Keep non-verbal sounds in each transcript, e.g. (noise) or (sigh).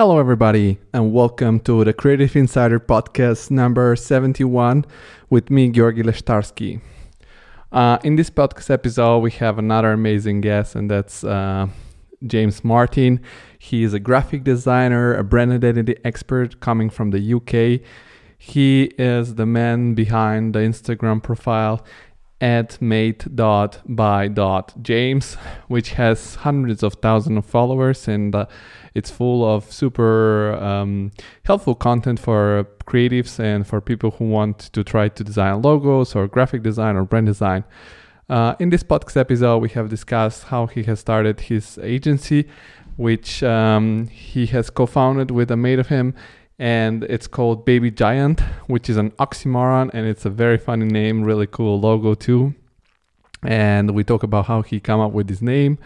Hello, everybody, and welcome to the Creative Insider podcast number 71 with me, Georgi Leshtarsky. Uh, in this podcast episode, we have another amazing guest, and that's uh, James Martin. He is a graphic designer, a brand identity expert coming from the UK. He is the man behind the Instagram profile at made.by.james, which has hundreds of thousands of followers and uh, it's full of super um, helpful content for creatives and for people who want to try to design logos or graphic design or brand design. Uh, in this podcast episode, we have discussed how he has started his agency, which um, he has co founded with a mate of him and it's called Baby Giant, which is an oxymoron, and it's a very funny name, really cool logo too. And we talk about how he came up with his name,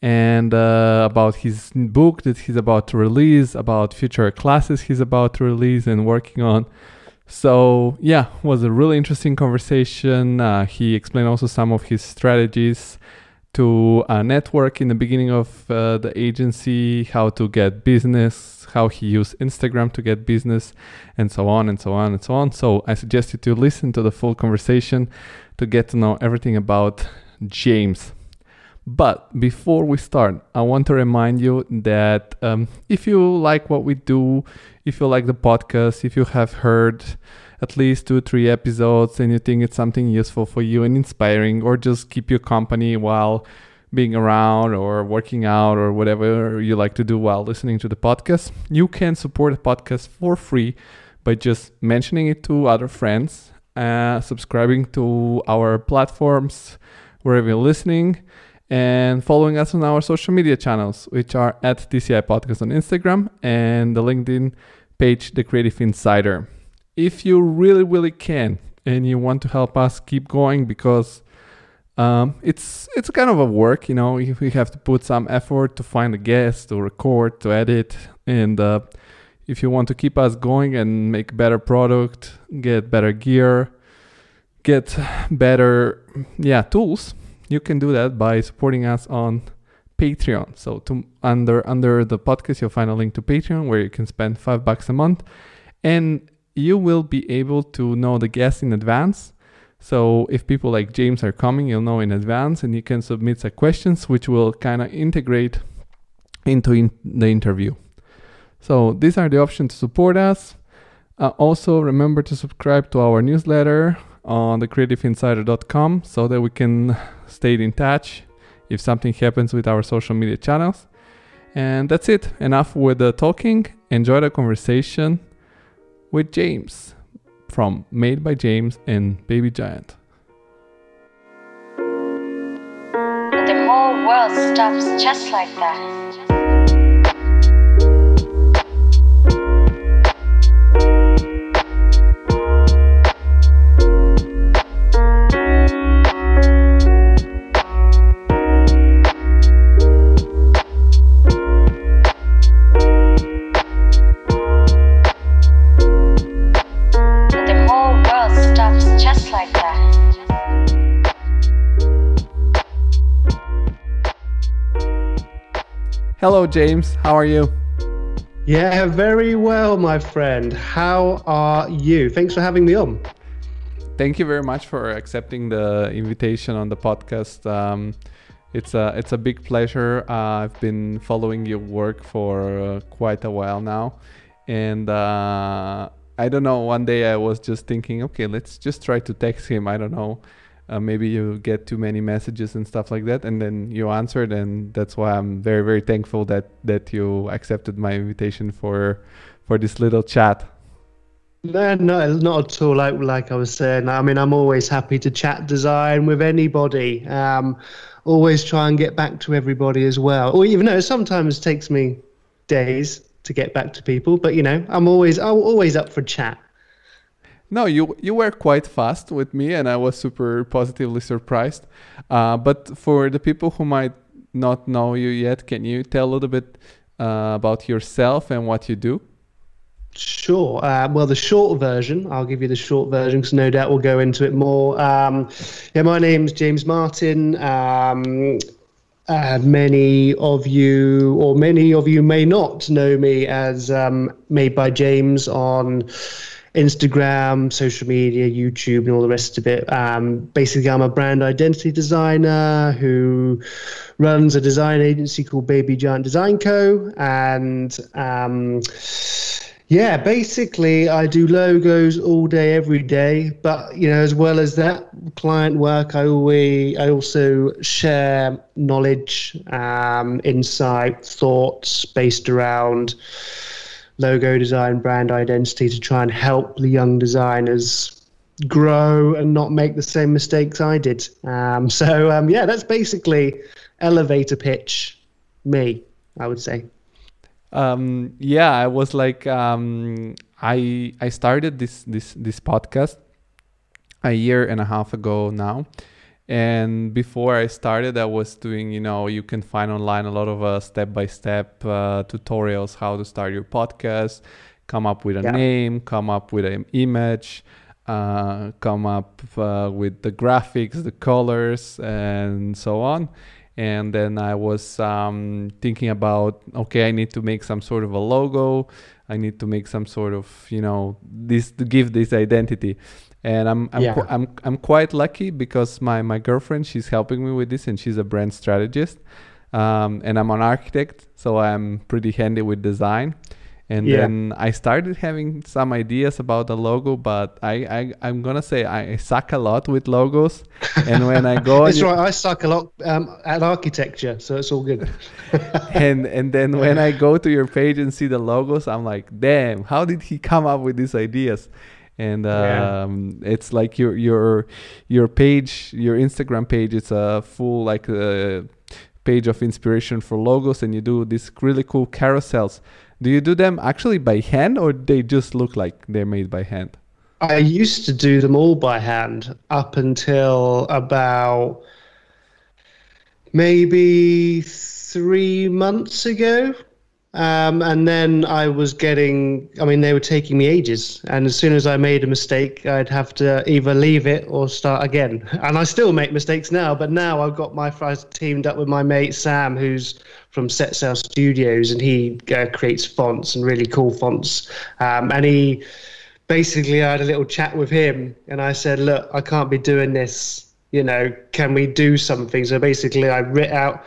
and uh, about his book that he's about to release, about future classes he's about to release and working on. So yeah, was a really interesting conversation. Uh, he explained also some of his strategies to uh, network in the beginning of uh, the agency, how to get business, how he used Instagram to get business, and so on and so on and so on. So I suggest you to listen to the full conversation to get to know everything about James. But before we start, I want to remind you that um, if you like what we do, if you like the podcast, if you have heard at least two, or three episodes and you think it's something useful for you and inspiring, or just keep you company while being around or working out or whatever you like to do while listening to the podcast, you can support the podcast for free by just mentioning it to other friends, uh, subscribing to our platforms wherever you're listening, and following us on our social media channels, which are at TCI Podcast on Instagram and the LinkedIn page, The Creative Insider if you really, really can and you want to help us keep going because um, it's it's kind of a work, you know. We have to put some effort to find a guest, to record, to edit, and uh, if you want to keep us going and make better product, get better gear, get better yeah tools, you can do that by supporting us on Patreon. So to under under the podcast, you'll find a link to Patreon where you can spend five bucks a month, and you will be able to know the guests in advance. So if people like James are coming, you'll know in advance and you can submit some questions which will kind of integrate into in the interview. So these are the options to support us. Uh, also remember to subscribe to our newsletter on thecreativeinsider.com so that we can stay in touch if something happens with our social media channels. And that's it. Enough with the talking. Enjoy the conversation with James from Made by James and Baby Giant. The whole world stops just like that. Hello, James. How are you? Yeah, very well, my friend. How are you? Thanks for having me on. Thank you very much for accepting the invitation on the podcast. Um, it's a it's a big pleasure. Uh, I've been following your work for uh, quite a while now, and uh, I don't know. One day I was just thinking, okay, let's just try to text him. I don't know uh, maybe you get too many messages and stuff like that and then you answered and that's why i'm very very thankful that that you accepted my invitation for for this little chat no, no, not at all. Like, like I was saying, I mean, I'm always happy to chat design with anybody. Um, always try and get back to everybody as well. Or even though sometimes takes me days to get back to people, but you know, I'm always, I'm always up for chat. No, you you were quite fast with me, and I was super positively surprised. Uh, but for the people who might not know you yet, can you tell a little bit uh, about yourself and what you do? Sure. Uh, well, the short version, I'll give you the short version because no doubt we'll go into it more. Um, yeah, my name's James Martin. Um, uh, many of you, or many of you may not know me as um, Made by James on Instagram, social media, YouTube, and all the rest of it. Um, basically, I'm a brand identity designer who runs a design agency called Baby Giant Design Co. And um, yeah, basically, I do logos all day, every day. But you know, as well as that client work, I always, I also share knowledge, um, insight, thoughts based around logo design, brand identity to try and help the young designers grow and not make the same mistakes I did. Um, (laughs) so um, yeah, that's basically elevator pitch me, I would say um, yeah, I was like, um, I I started this this this podcast a year and a half ago now, and before I started, I was doing you know you can find online a lot of uh, step by step tutorials how to start your podcast, come up with a yeah. name, come up with an image. Uh, come up uh, with the graphics, the colors, and so on and then I was um, thinking about okay, I need to make some sort of a logo. I need to make some sort of you know this to give this identity. And I'm I'm, yeah. qu- I'm I'm quite lucky because my my girlfriend she's helping me with this and she's a brand strategist, um, and I'm an architect, so I'm pretty handy with design and yeah. then I started having some ideas about the logo, but I, I am gonna say I suck a lot with logos, and when I go, (laughs) that's right, I suck a lot um, at architecture, so it's all good. (laughs) and and then when I go to your page and see the logos, I'm like, damn, how did he come up with these ideas? And um, yeah. it's like your your your page, your Instagram page, it's a full like uh, page of inspiration for logos, and you do these really cool carousels do you do them actually by hand or they just look like they're made by hand? I used to do them all by hand up until about maybe three months ago. Um, and then I was getting, I mean, they were taking me ages. And as soon as I made a mistake, I'd have to either leave it or start again. (laughs) And I still make mistakes now, but now I've got my, I teamed up with my mate Sam, who's from Set Sail Studios, and he uh, creates fonts and really cool fonts. Um, and he basically, I had a little chat with him, and I said, Look, I can't be doing this. You know, can we do something? So basically, I writ out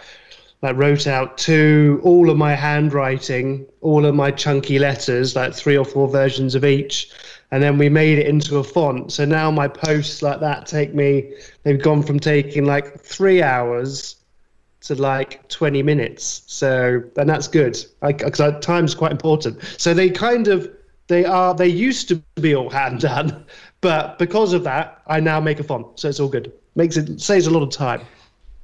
like wrote out to all of my handwriting, all of my chunky letters, like three or four versions of each, and then we made it into a font. So now my posts like that take me. They've gone from taking like three hours to like 20 minutes. So and that's good because time's quite important. So they kind of they are they used to be all hand done, (laughs) but because of that, I now make a font. So it's all good. Makes it saves a lot of time.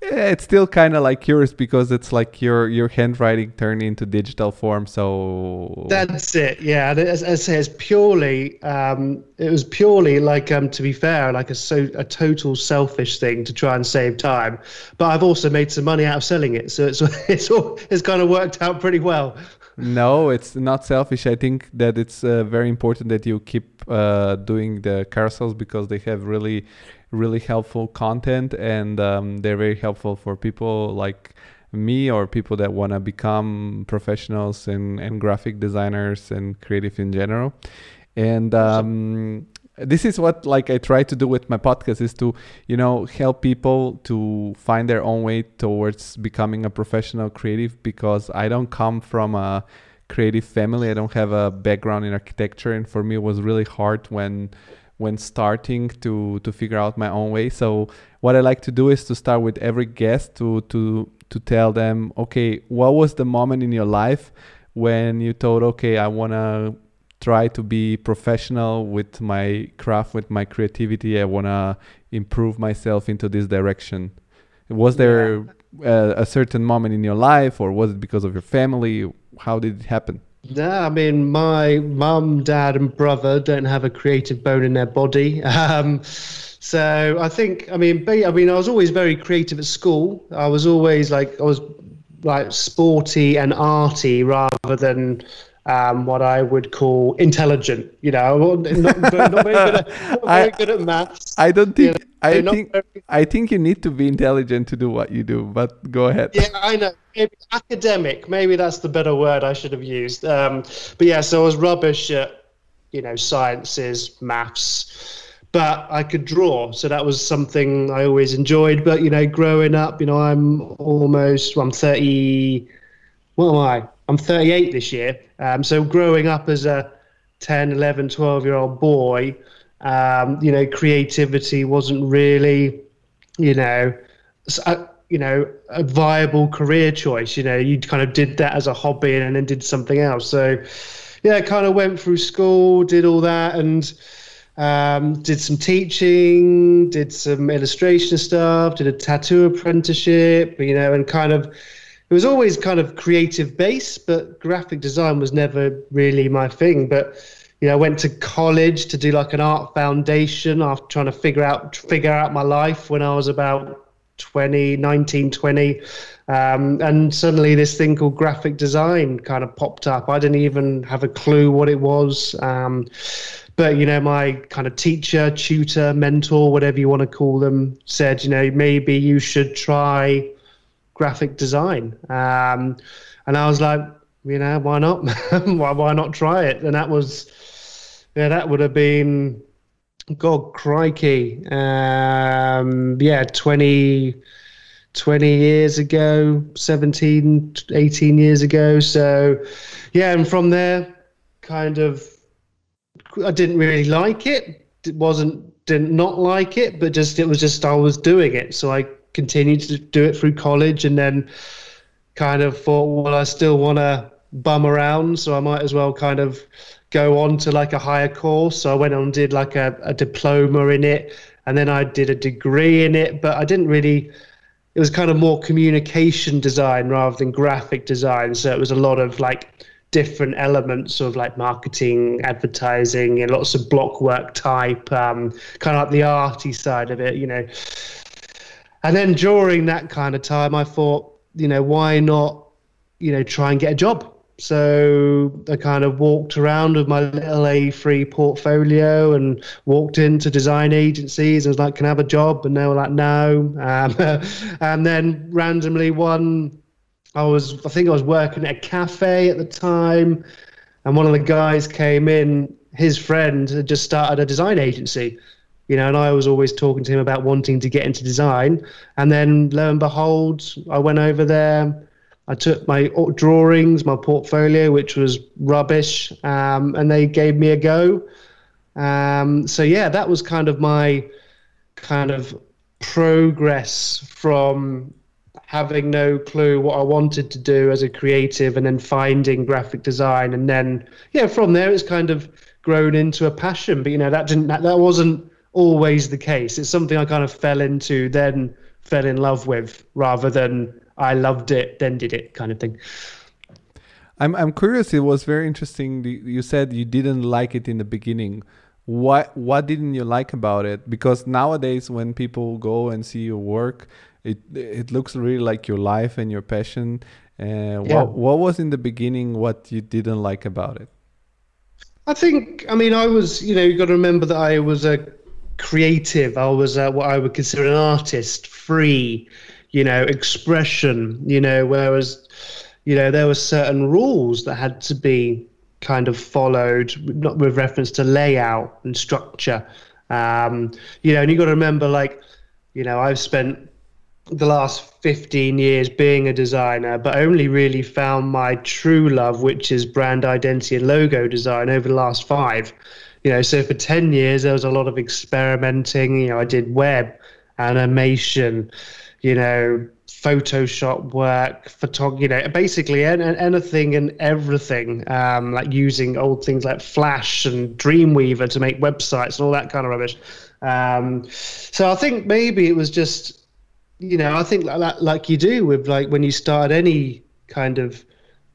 Yeah, it's still kind of like yours because it's like your your handwriting turned into digital form. So that's it. Yeah, as I say, it's purely um, it was purely like um, to be fair, like a so a total selfish thing to try and save time. But I've also made some money out of selling it, so it's (laughs) it's all it's kind of worked out pretty well. no, it's not selfish. I think that it's uh, very important that you keep uh, doing the carousels because they have really really helpful content and um, they're very helpful for people like me or people that want to become professionals and, and graphic designers and creative in general. And um, this is what like i try to do with my podcast is to you know help people to find their own way towards becoming a professional creative because i don't come from a creative family. I don't have a background in architecture and for me it was really hard when when starting to to figure out my own way. So what I like to do is to start with every guest to to to tell them, okay, what was the moment in your life when you thought, okay, I want to try to be professional with my craft, with my creativity. I want to improve myself into this direction. Was there yeah. a, a certain moment in your life, or was it because of your family? How did it happen? Yeah, I mean, my mum, dad, and brother don't have a creative bone in their body. (laughs) Um, so I think, I mean, I mean, I was always very creative at school. I was always like, I was like sporty and arty rather than um, what I would call intelligent. You know, (laughs) not, not, very, good at, not (laughs) very good at maths. I don't think. You know, I not think. very- I think you need to be intelligent to do what you do. But go ahead. Yeah, I know. Maybe academic. Maybe that's the better word I should have used. Um, but yeah, so I was rubbish at, you know, sciences, maths, but I could draw. So that was something I always enjoyed. But you know, growing up, you know, I'm almost. Well, I'm 30. What am I? I'm 38 this year. Um, so growing up as a 10, 11, 12 year old boy, um, you know, creativity wasn't really you know, a, you know, a viable career choice. You know, you kind of did that as a hobby and then did something else. So, yeah, kind of went through school, did all that, and um, did some teaching, did some illustration stuff, did a tattoo apprenticeship. You know, and kind of. It was always kind of creative base, but graphic design was never really my thing. But you know, I went to college to do like an art foundation after trying to figure out figure out my life when I was about 20, 19, 20. Um, and suddenly this thing called graphic design kind of popped up. I didn't even have a clue what it was. Um, but you know, my kind of teacher, tutor, mentor, whatever you want to call them, said, you know, maybe you should try graphic design. Um, and I was like, you know, why not? (laughs) why, why not try it? And that was, yeah, that would have been, God, crikey. Um, yeah, 20, 20 years ago, 17, 18 years ago. So, yeah, and from there, kind of, I didn't really like it. It wasn't, didn't not like it, but just, it was just, I was doing it. So I continued to do it through college and then kind of thought, well, I still want to bum around, so I might as well kind of go on to like a higher course. So I went on and did like a, a diploma in it, and then I did a degree in it, but I didn't really. It was kind of more communication design rather than graphic design. So it was a lot of like different elements of like marketing, advertising, and lots of block work type, um, kind of like the arty side of it, you know. And then during that kind of time, I thought, you know, why not, you know, try and get a job? So I kind of walked around with my little A3 portfolio and walked into design agencies and was like, can I have a job? And they were like, no. Um, (laughs) and then randomly one, I was, I think I was working at a cafe at the time. And one of the guys came in, his friend had just started a design agency you know, and I was always talking to him about wanting to get into design. And then lo and behold, I went over there. I took my drawings, my portfolio, which was rubbish, um, and they gave me a go. Um, so yeah, that was kind of my kind of progress from having no clue what I wanted to do as a creative and then finding graphic design and then yeah from there it's kind of grown into a passion but you know that didn't that, that wasn't always the case it's something I kind of fell into then fell in love with rather than I loved it then did it kind of thing I'm I'm curious. It was very interesting. You said you didn't like it in the beginning. What what didn't you like about it? Because nowadays, when people go and see your work, it it looks really like your life and your passion. Uh, Yeah. What what was in the beginning what you didn't like about it? I think, I mean, I was, you know, you got to remember that I was a creative. I was uh, what I would consider an artist, free, you know, expression, you know, whereas, you know, there were certain rules that had to be kind of followed, not with reference to layout and structure. Um, you know, and you got to remember, like, you know, I've spent the last 15 years being a designer, but only really found my true love, which is brand identity and logo design, over the last five. You know, so for 10 years, there was a lot of experimenting. You know, I did web, animation, you know, Photoshop work, photography, you know, basically an- an- anything and everything, um, like using old things like Flash and Dreamweaver to make websites and all that kind of rubbish. Um, so I think maybe it was just you know, I think like like you do with like when you start any kind of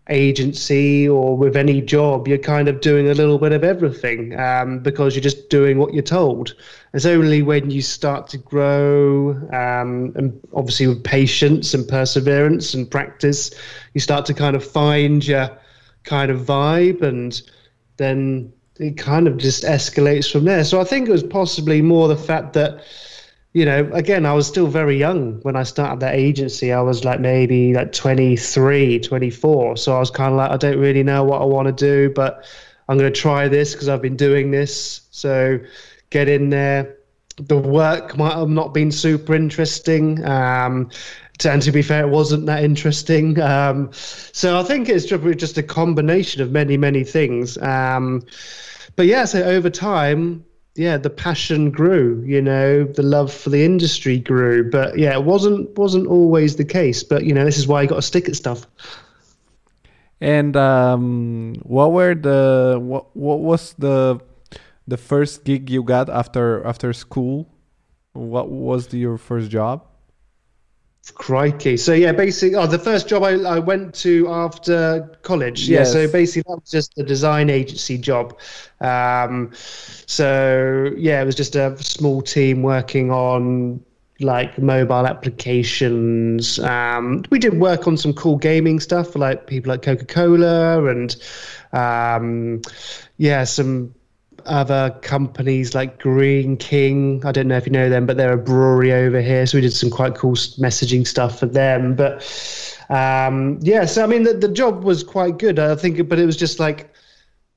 agency or with any job, you're kind of doing a little bit of everything um, because you're just doing what you're told. It's only when you start to grow, um, and obviously with patience and perseverance and practice, you start to kind of find your kind of vibe, and then it kind of just escalates from there. So I think it was possibly more the fact that, you know, again, I was still very young when I started that agency. I was like maybe like 23, 24. So I was kind of like, I don't really know what I want to do, but I'm going to try this because I've been doing this. So get in there. The work might have not been super interesting. Um, and to be fair, it wasn't that interesting. Um, so I think it's just a combination of many, many things. Um, but yeah, so over time, yeah, the passion grew. You know, the love for the industry grew. But yeah, it wasn't wasn't always the case. But you know, this is why you got to stick at stuff. And um, what were the what what was the the first gig you got after after school? What was the, your first job? Crikey. So yeah, basically, oh, the first job I, I went to after college. Yes. Yeah. So basically, that was just a design agency job. Um, so yeah, it was just a small team working on like mobile applications. Um, we did work on some cool gaming stuff for like people like Coca Cola and um, yeah, some other companies like Greene King. I don't know if you know them, but they're a brewery over here. So we did some quite cool messaging stuff for them. But um, yeah, so I mean, the, the job was quite good, I think, but it was just like,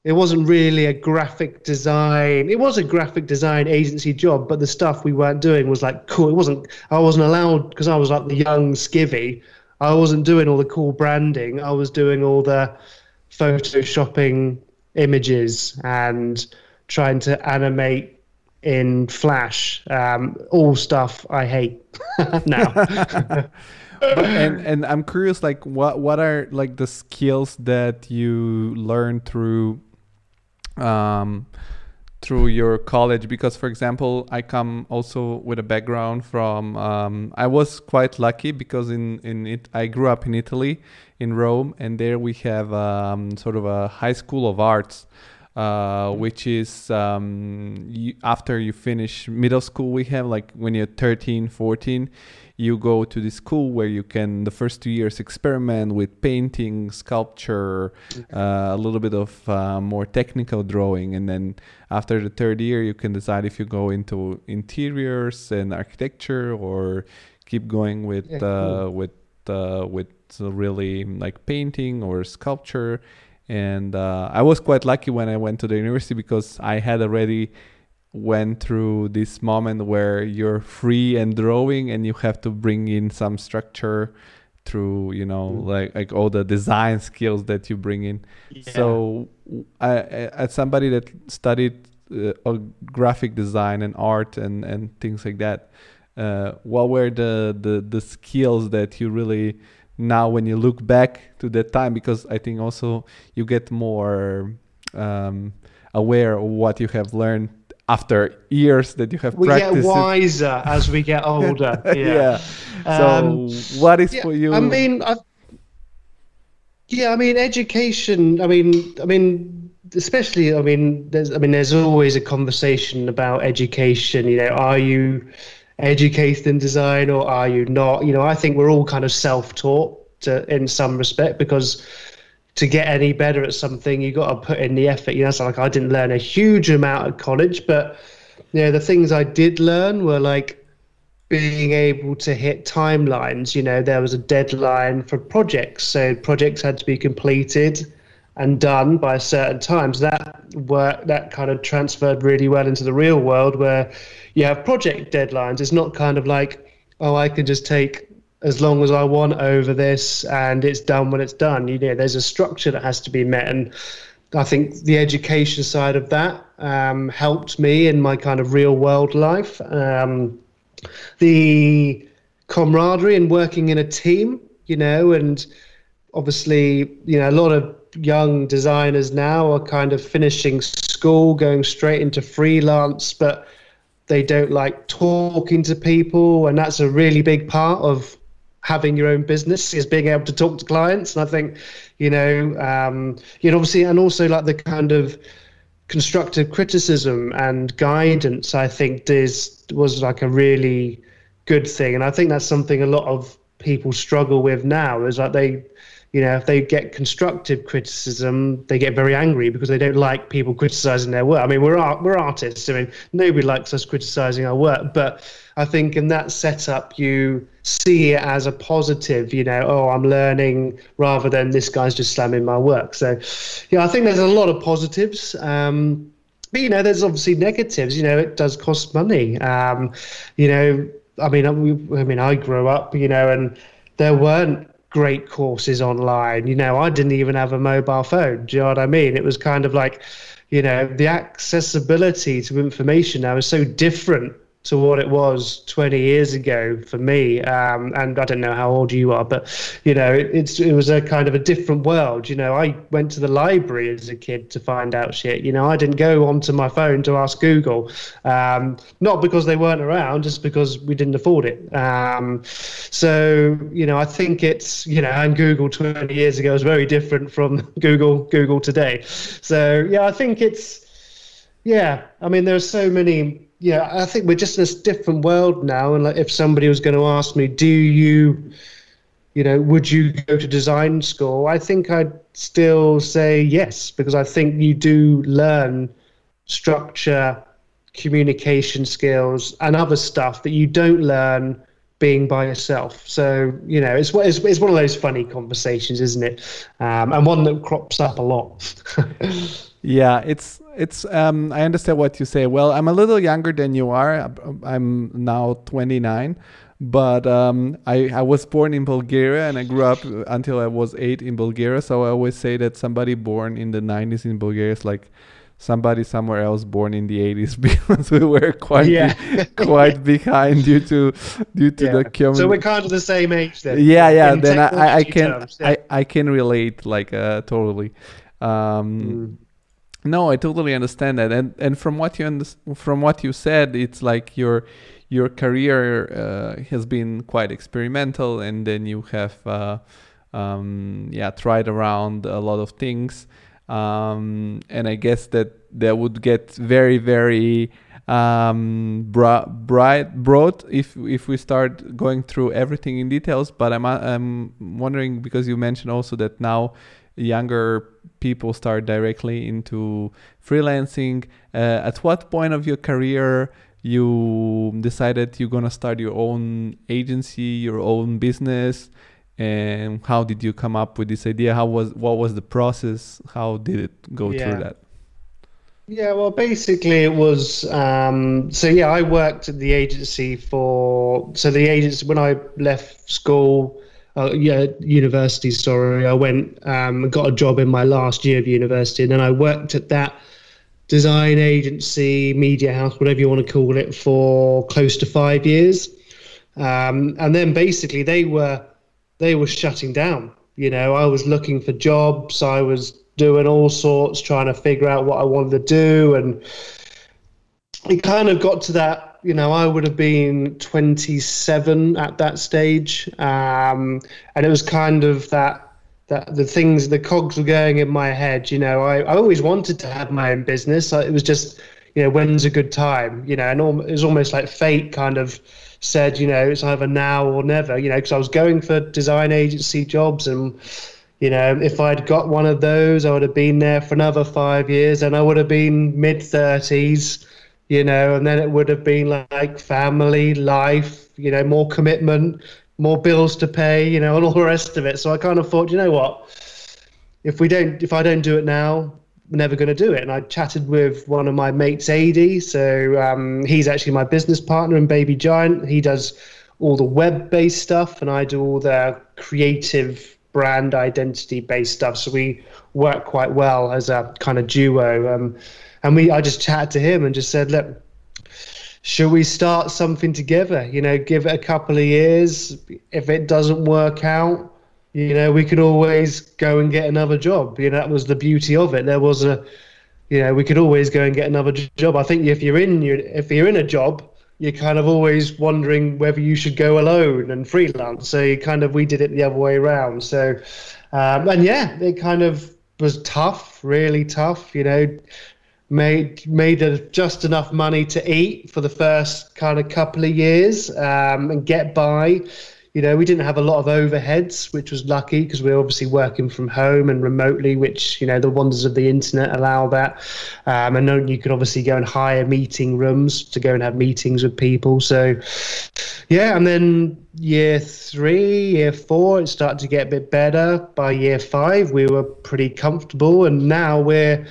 it wasn't really a graphic design. It was a graphic design agency job, but the stuff we weren't doing was like cool. It wasn't, I wasn't allowed because I was like the young skivvy. I wasn't doing all the cool branding. I was doing all the photoshopping images and trying to animate in Flash. Um, all stuff I hate (laughs) now. (laughs) and and I'm curious, like what what are like the skills that you learn through um, through your college? Because, for example, I come also with a background from. Um, I was quite lucky because in in it I grew up in Italy, in Rome, and there we have um, sort of a high school of arts uh, which is um, you, after you finish middle school we have like when you're 13 14 you go to the school where you can the first two years experiment with painting sculpture uh, a little bit of uh, more technical drawing. And then after the third year you can decide if you go into interiors and architecture or keep going with yeah, uh, cool. with uh, with really like painting or sculpture and uh, I was quite lucky when I went to the university because I had already went through this moment where you're free and drawing and you have to bring in some structure through you know mm. like like all the design skills that you bring in yeah. so I, as somebody that studied uh, graphic design and art and and things like that uh, what were the, the the skills that you really now when you look back to that time because i think also you get more um, aware of what you have learned after years that you have we practiced. We get wiser as we get (laughs) older. Yeah. yeah. (laughs) So, um, what is yeah, for you? I mean, I've, yeah, I mean, education. I mean, I mean, especially. I mean, there's. I mean, there's always a conversation about education. You know, are you educated in design or are you not? You know, I think we're all kind of self-taught to, in some respect because to get any better at something, you got to put in the effort. You know, it's like I didn't learn a huge amount at college, but you know, the things I did learn were like being able to hit timelines. You know, there was a deadline for projects, so projects had to be completed and done by certain time. So that work that kind of transferred really well into the real world where you have project deadlines. It's not kind of like, oh, I can just take as long as I want over this and it's done when it's done. You know, there's a structure that has to be met. And I think the education side of that um, helped me in my kind of real world life. Um, the camaraderie and working in a team, you know, and obviously, you know, a lot of young designers now are kind of finishing school, going straight into freelance, but they don't like talking to people, and that's a really big part of having your own business is being able to talk to clients. And I think, you know, um, you know, obviously, and also like the kind of constructive criticism and guidance. I think is was like a really good thing, and I think that's something a lot of people struggle with now. Is like they you know, if they get constructive criticism, they get very angry because they don't like people criticizing their work. I mean, we're art, we're artists. I mean, nobody likes us criticizing our work, but I think in that setup, you see it as a positive. You know, oh, I'm learning rather than this guy's just slamming my work. So, yeah, I think there's a lot of positives. Um, but you know, there's obviously negatives. You know, it does cost money. Um, you know, I mean, I, I mean, I grew up, you know, and there weren't great courses online. You know, I didn't even have a mobile phone. Do you know what I mean? It was kind of like, you know, the accessibility to information now is so different to what it was 20 years ago for me. Um, and I don't know how old you are, but you know, it, it's it was a kind of a different world. You know, I went to the library as a kid to find out shit. You know, I didn't go onto my phone to ask Google, um, not because they weren't around, just because we didn't afford it. Um, so you know, I think it's you know, and Google 20 years ago was very different from (laughs) Google Google today. So yeah, I think it's yeah. I mean, there are so many yeah, I think we're just in this different world now. And like, if somebody was going to ask me, do you, you know, would you go to design school? I think I'd still say yes, because I think you do learn structure, communication skills, and other stuff that you don't learn being by yourself. So, you know, it's, it's, it's one of those funny conversations, isn't it? Um, and one that crops up a lot. (laughs) yeah, it's it's um, I understand what you say. Well, I'm a little younger than you are. I'm now 29, but um, I I was born in Bulgaria and I grew up until I was eight in Bulgaria. So I always say that somebody born in the 90s in Bulgaria is like somebody somewhere else born in the 80s (laughs) because we were quite yeah. be, (laughs) quite behind due to due to yeah. the community. So we're kind of the same age then. Yeah, yeah. Then I, I can terms, yeah. I, I can relate like uh, totally. Um, mm no, I totally understand that, and and from what you under- from what you said, it's like your your career uh, has been quite experimental, and then you have uh, um, yeah tried around a lot of things, um, and I guess that that would get very very um, bra- bright broad if if we start going through everything in details. But I'm I'm wondering because you mentioned also that now younger people start directly into freelancing. Uh, at what point of your career you decided you're gonna start your own agency, your own business, and how did you come up with this idea? How was what was the process? How did it go yeah. through that? Yeah, well, basically it was. Um, so yeah, I worked at the agency for. So the agency when I left school, uh, yeah, university. Sorry, I went um, got a job in my last year of university, and then I worked at that design agency, media house, whatever you want to call it, for close to five years. Um, and then basically they were they were shutting down. You know, I was looking for jobs. I was doing all sorts, trying to figure out what I wanted to do, and it kind of got to that you know, I would have been 27 at that stage, um, and it was kind of that that the things, the cogs were going in my head. You know, I, I always wanted to have my own business. It was just, you know, when's a good time? You know, and it was almost like fate kind of said, you know, it's either now or never. You know, because I was going for design agency jobs and. You know, if I'd got one of those, I would have been there for another five years, and I would have been mid thirties you know, and then it would have been like family, life, you know, more commitment, more bills to pay, you know, and all the rest of it. So I kind of thought, you know what, if we don't, if I don't do it now, never going to do it. And I chatted with one of my mates, AD. So um, he's actually my business partner in Baby Giant. He does all the web-based stuff, and I do all the creative brand identity-based stuff. So we work quite well as a kind of duo. Um, and we I just chatted to him and just said, look, should we start something together? You know, give it a couple of years. If it doesn't work out, you know, we could always go and get another job. You know, that was the beauty of it. There was a, you know, we could always go and get another job. I think if you're in your, if you're in a job, you're kind of always wondering whether you should go alone and freelance. So you kind of we did it the other way around. So, um, and yeah, it kind of was tough, really tough. You know, made made a, just enough money to eat for the first kind of couple of years um, and get by. You know, we didn't have a lot of overheads, which was lucky because we are obviously working from home and remotely, which, you know, the wonders of the internet allow that. Um, and you could obviously go and hire meeting rooms to go and have meetings with people. So, yeah. And then year three, year four, it started to get a bit better. By year five, we were pretty comfortable. And now we're,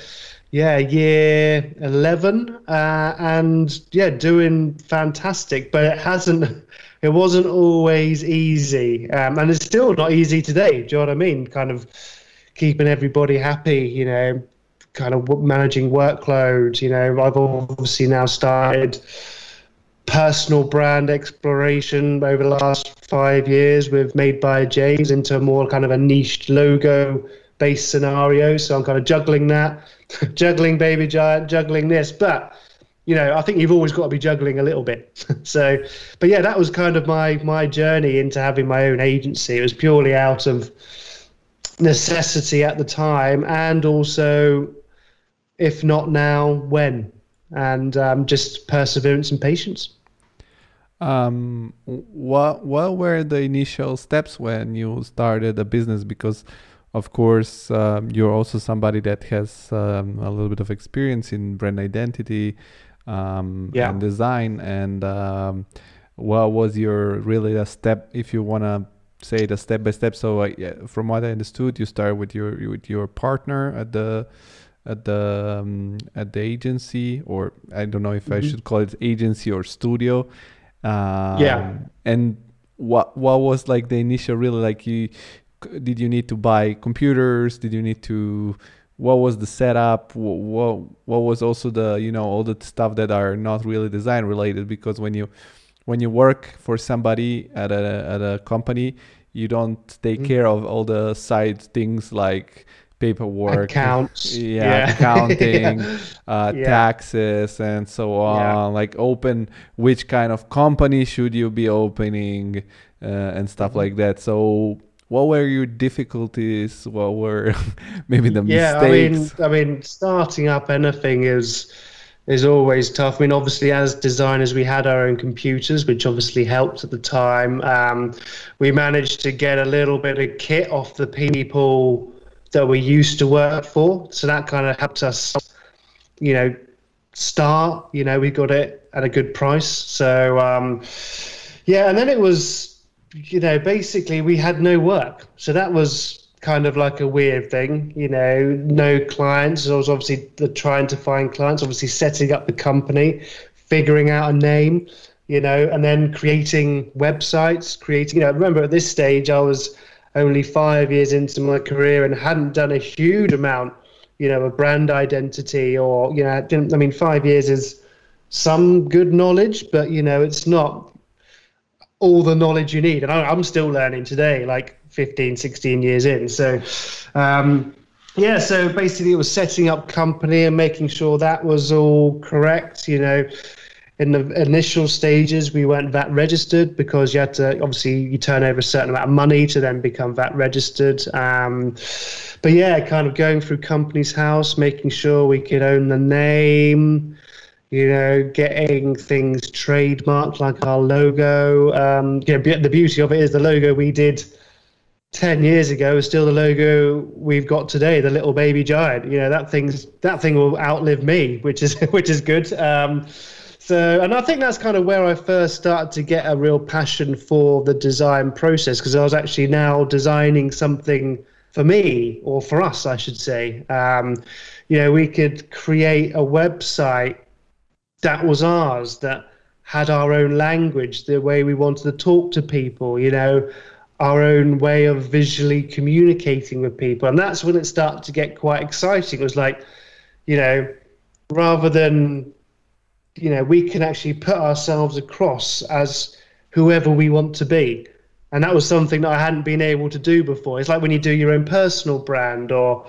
yeah, year 11, uh, and yeah, doing fantastic. But it hasn't (laughs) it wasn't always easy, um, and it's still not easy today. Do you know what I mean? Kind of keeping everybody happy, you know, kind of managing workload. You know, I've obviously now started personal brand exploration over the last five years with Made by James into more kind of a niche logo based scenario. So I'm kind of juggling that, (laughs) juggling Baby Giant, juggling this, but you know, I think you've always got to be juggling a little bit. (laughs) so, but yeah, that was kind of my my journey into having my own agency. It was purely out of necessity at the time, and also, if not now, when, and um, just perseverance and patience. Um, what what were the initial steps when you started a business? Because of course, um, you're also somebody that has um, a little bit of experience in brand identity um, yeah. and design. And um, what was your really a step, if you want to say the step by step? So, uh, yeah, from what I understood, you start with your with your partner at the at the um, at the agency, or I don't know if mm-hmm. I should call it agency or studio. Um, yeah. And what what was like the initial really like you did you need to buy computers? Did you need to what was the setup what what was also the you know all the stuff that are not really design related because when you when you work for somebody at a at a company you don't take mm-hmm. care of all the side things like paperwork accounts (laughs) yeah, yeah. (laughs) accounting yeah. Uh, yeah. taxes and so on like open which kind of company should you be opening uh, and stuff mm-hmm. like that so what were your difficulties? What were (laughs) maybe the yeah, mistakes? I mean, I mean, starting up anything is is always tough. I mean, obviously, as designers, we had our own computers, which obviously helped at the time. Um, we managed to get a little bit of kit off the people that we used to work for, so that kind of helped us, you know, start. You know, we got it at a good price. So, um, yeah, and then it was you know, basically we had no work. So that was kind of like a weird thing, you know, no clients. I was obviously trying to find clients, obviously setting up the company, figuring out a name, you know, and then creating websites, creating, you know, remember at this stage I was only five years into my career and hadn't done a huge amount, you know, of brand identity or, you know, I mean, five years is some good knowledge, but, you know, it's not all the knowledge you need. And I, am still learning today, like 15, 16 years in. So, um, yeah, so basically it was setting up company and making sure that was all correct. You know, in the initial stages, we weren't VAT registered because you had to obviously you turn over a certain amount of money to then become VAT registered. Um, but yeah, kind of going through Companies House, making sure we could own the name, you know, getting things trademarked like our logo. Um, yeah, the beauty of it is the logo we did 10 years ago is still the logo we've got today, the little baby giant. You know, that thing's that thing will outlive me, which is (laughs) which is good. Um, so, and I think that's kind of where I first started to get a real passion for the design process because I was actually now designing something for me or for us, I should say. Um, you know, we could create a website that was ours, that had our own language, the way we wanted to talk to people, you know, our own way of visually communicating with people. And that's when it started to get quite exciting. It was like, you know, rather than, you know, we can actually put ourselves across as whoever we want to be. And that was something that I hadn't been able to do before. It's like when you do your own personal brand or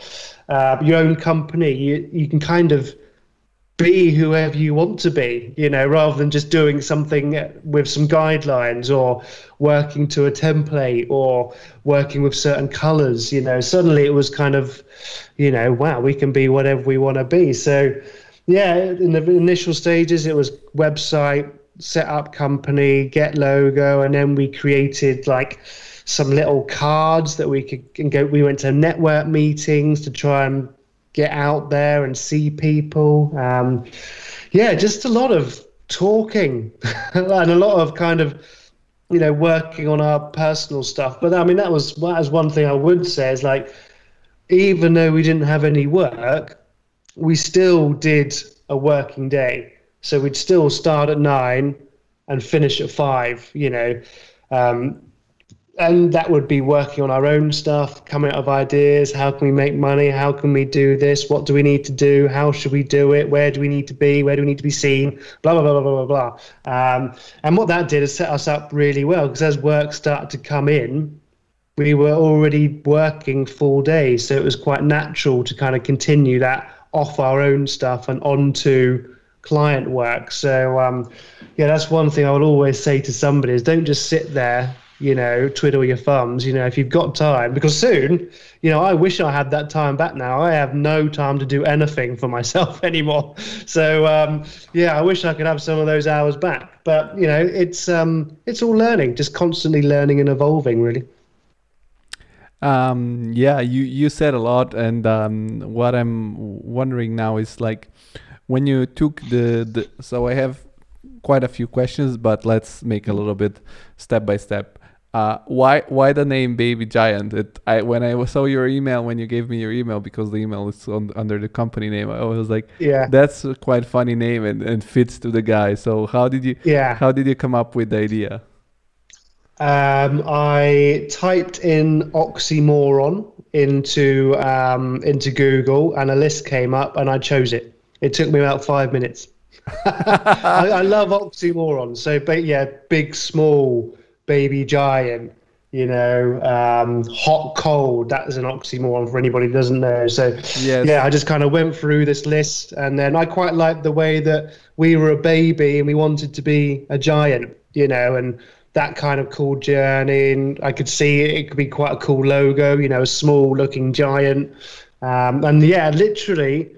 uh, your own company, you, you can kind of be whoever you want to be, you know, rather than just doing something with some guidelines or working to a template or working with certain colors, you know. Suddenly it was kind of, you know, wow, we can be whatever we want to be. So, yeah, in the initial stages, it was website, set up company, get logo, and then we created like some little cards that we could go. We went to network meetings to try and get out there and see people. Um, yeah, just a lot of talking (laughs) and a lot of kind of you know working on our personal stuff. But I mean, that was that was one thing I would say is like even though we didn't have any work, we still did a working day. So we'd still start at nine and finish at five, you know. Um, and that would be working on our own stuff, coming up with ideas. How can we make money? How can we do this? What do we need to do? How should we do it? Where do we need to be? Where do we need to be seen? Blah blah blah blah blah blah. Um, and what that did is set us up really well because as work started to come in, we were already working full days, so it was quite natural to kind of continue that off our own stuff and onto client work. So um, yeah, that's one thing I would always say to somebody is don't just sit there, you know, twiddle your thumbs. You know, if you've got time, because soon, you know, I wish I had that time back now. I have no time to do anything for myself (laughs) anymore. So um, yeah, I wish I could have some of those hours back. But you know, it's um, it's all learning, just constantly learning and evolving, really. Um, yeah, you you said a lot, and um, what I'm wondering now is like when you took the, the so I have quite a few questions, but let's make a little bit step by step. Uh, why why the name Baby Giant? It, I when I saw your email when you gave me your email because the email is on, under the company name. I was like, yeah, that's a quite funny name and, and fits to the guy. So how did you yeah how did you come up with the idea? Um, I typed in oxymoron into um, into Google, and a list came up, and I chose it. It took me about five minutes. (laughs) I, I, love oxymoron. So, but yeah, big, small, baby, giant. You know, um, hot, cold. That is an oxymoron for anybody who doesn't know. So, yes. yeah, I just kind of went through this list, and then I quite liked the way that we were a baby and we wanted to be a giant. You know, and that kind of cool journey. And I could see it, it could be quite a cool logo, you know, a small looking giant. Um, and yeah, literally,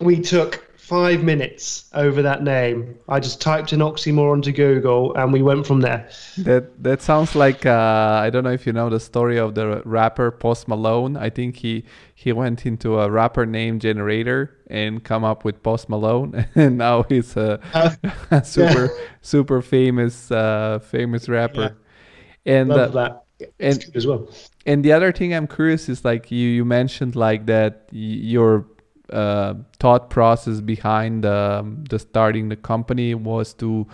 we took five minutes over that name. I just typed in oxymoron to Google and we went from there. That that sounds like uh, I don't know if you know the story of the rapper Post Malone. I think he he went into a rapper name generator and come up with Post Malone, (laughs) and now he's a, uh, (laughs) a super yeah. super famous uh, famous rapper. Yeah. And Love uh, that. and as well. And the other thing I'm curious is like you you mentioned like that your uh, thought process behind um, the starting the company was to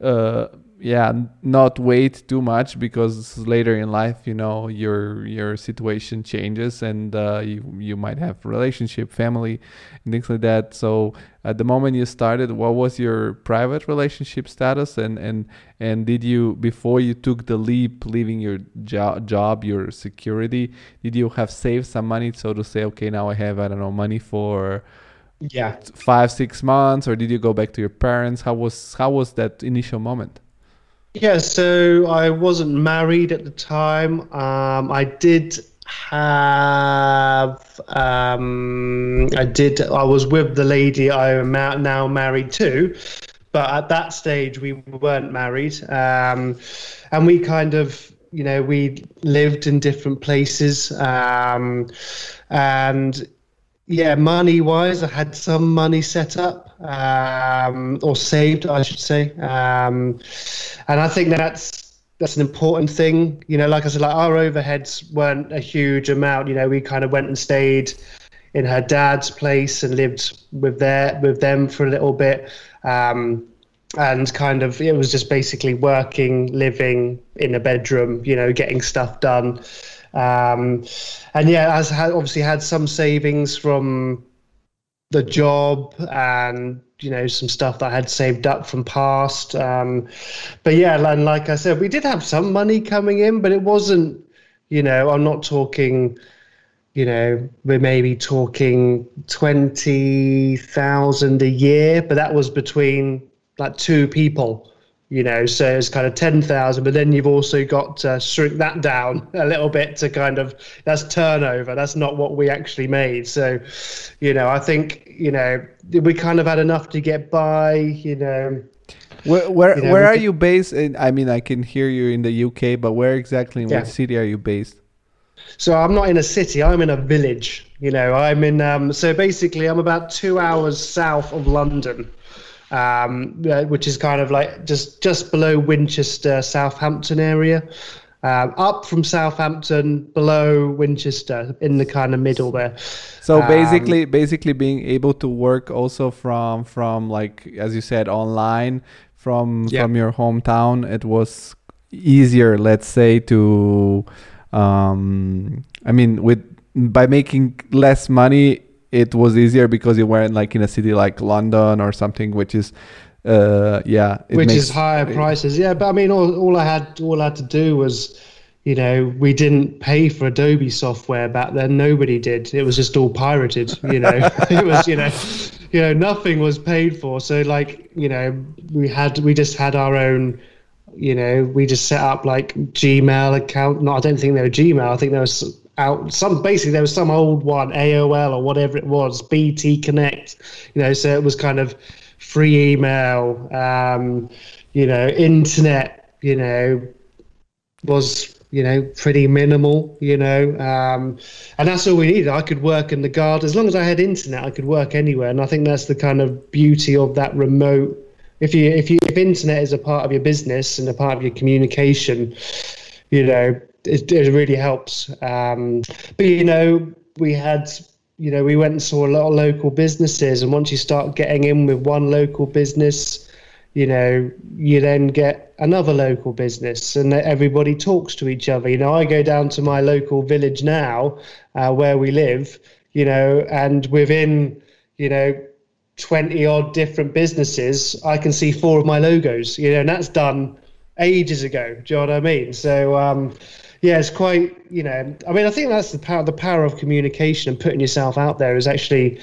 uh, yeah not wait too much because later in life you know your your situation changes and uh, you you might have relationship family and things like that. So at the moment you started what was your private relationship status? And and and did you before you took the leap leaving your jo- job your security did you have saved some money so to say okay now i have i don't know money for yeah. five six months or did you go back to your parents? How was how was that initial moment yeah, so I wasn't married at the time. Um, I did have um, I did I was with the lady I am now married to, but at that stage we weren't married, um, and we kind of you know we lived in different places, um, and yeah, money wise, I had some money set up um, or saved, I should say, um, and I think that's that's an important thing. You know, like I said, like our overheads weren't a huge amount. You know, we kind of went and stayed in her dad's place and lived with their with them for a little bit. Um, and kind of it was just basically working, living in a bedroom, you know, getting stuff done. Um, and yeah, as obviously had some savings from the job and you know some stuff that I had saved up from past. Um, but yeah, and like I said, we did have some money coming in, but it wasn't. You know, I'm not talking. You know, we're maybe talking twenty thousand a year, but that was between like two people you know so it's kind of 10,000 but then you've also got to shrink that down (laughs) a little bit to kind of that's turnover that's not what we actually made so you know i think you know we kind of had enough to get by you know Where where, You know, where are could- you based? In, I mean, I can hear you in the UK, but where exactly in Yeah. which city are you based? So I'm not in a city. I'm in a village. You know, I'm in. Um, so basically, I'm about two hours south of London, um, uh, which is kind of like just just below Winchester, Southampton area. Um, up from Southampton, below Winchester, in the kind of middle there. So Um, basically, basically being able to work also from from like as you said online from Yeah. from your hometown, it was easier, let's say, to um, I mean, with by making less money, it was easier because you weren't like in a city like London or something, which is uh, yeah, it which makes- is higher prices. Yeah, but I mean, all, all I had all I had to do was, you know, we didn't pay for Adobe software back then. Nobody did. It was just all pirated. You know, (laughs) (laughs) it was you know, you know, nothing was paid for. So like, you know, we had we just had our own. You know, we just set up like Gmail account. No, I don't think they were Gmail. I think there was out some basically there was some old one AOL or whatever it was BT Connect. You know, so it was kind of free email, um, you know, internet, you know, was you know pretty minimal, you know, um, and that's all we needed. I could work in the garden as long as I had internet. I could work anywhere, and I think that's the kind of beauty of that remote. If you if you if internet is a part of your business and a part of your communication, you know, it, it really helps. Um, but you know, we had, you know, we went and saw a lot of local businesses, and once you start getting in with one local business, you know, you then get another local business, and everybody talks to each other. You know, I go down to my local village now, uh, where we live, you know, and within, you know. 20 odd different businesses, I can see four of my logos, you know, and that's done ages ago. Do you know what I mean? So, um, yeah, it's quite, you know, I mean, I think that's the power, the power of communication and putting yourself out there is actually,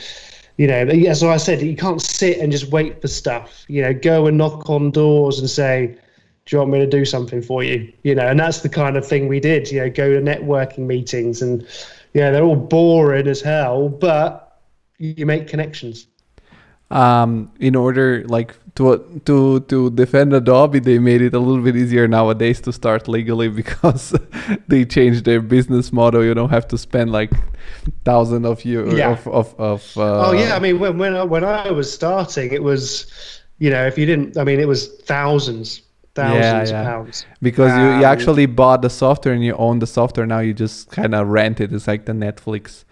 you know, as I said, you can't sit and just wait for stuff, you know, go and knock on doors and say, do you want me to do something for you? You know, and that's the kind of thing we did, you know, go to networking meetings and, yeah, they're all boring as hell, but you make connections. Um, in order like to to to defend Adobe, they made it a little bit easier nowadays to start legally (laughs) because they changed their business model. You don't have to spend like thousand of you Yeah. of of, of uh, Oh yeah, I mean when when I, when I was starting, it was, you know, if you didn't, I mean, it was thousands, thousands yeah. of pounds. because you, you Um, actually bought the software and you own the software. Now you just kind of rent it. It's like the Netflix,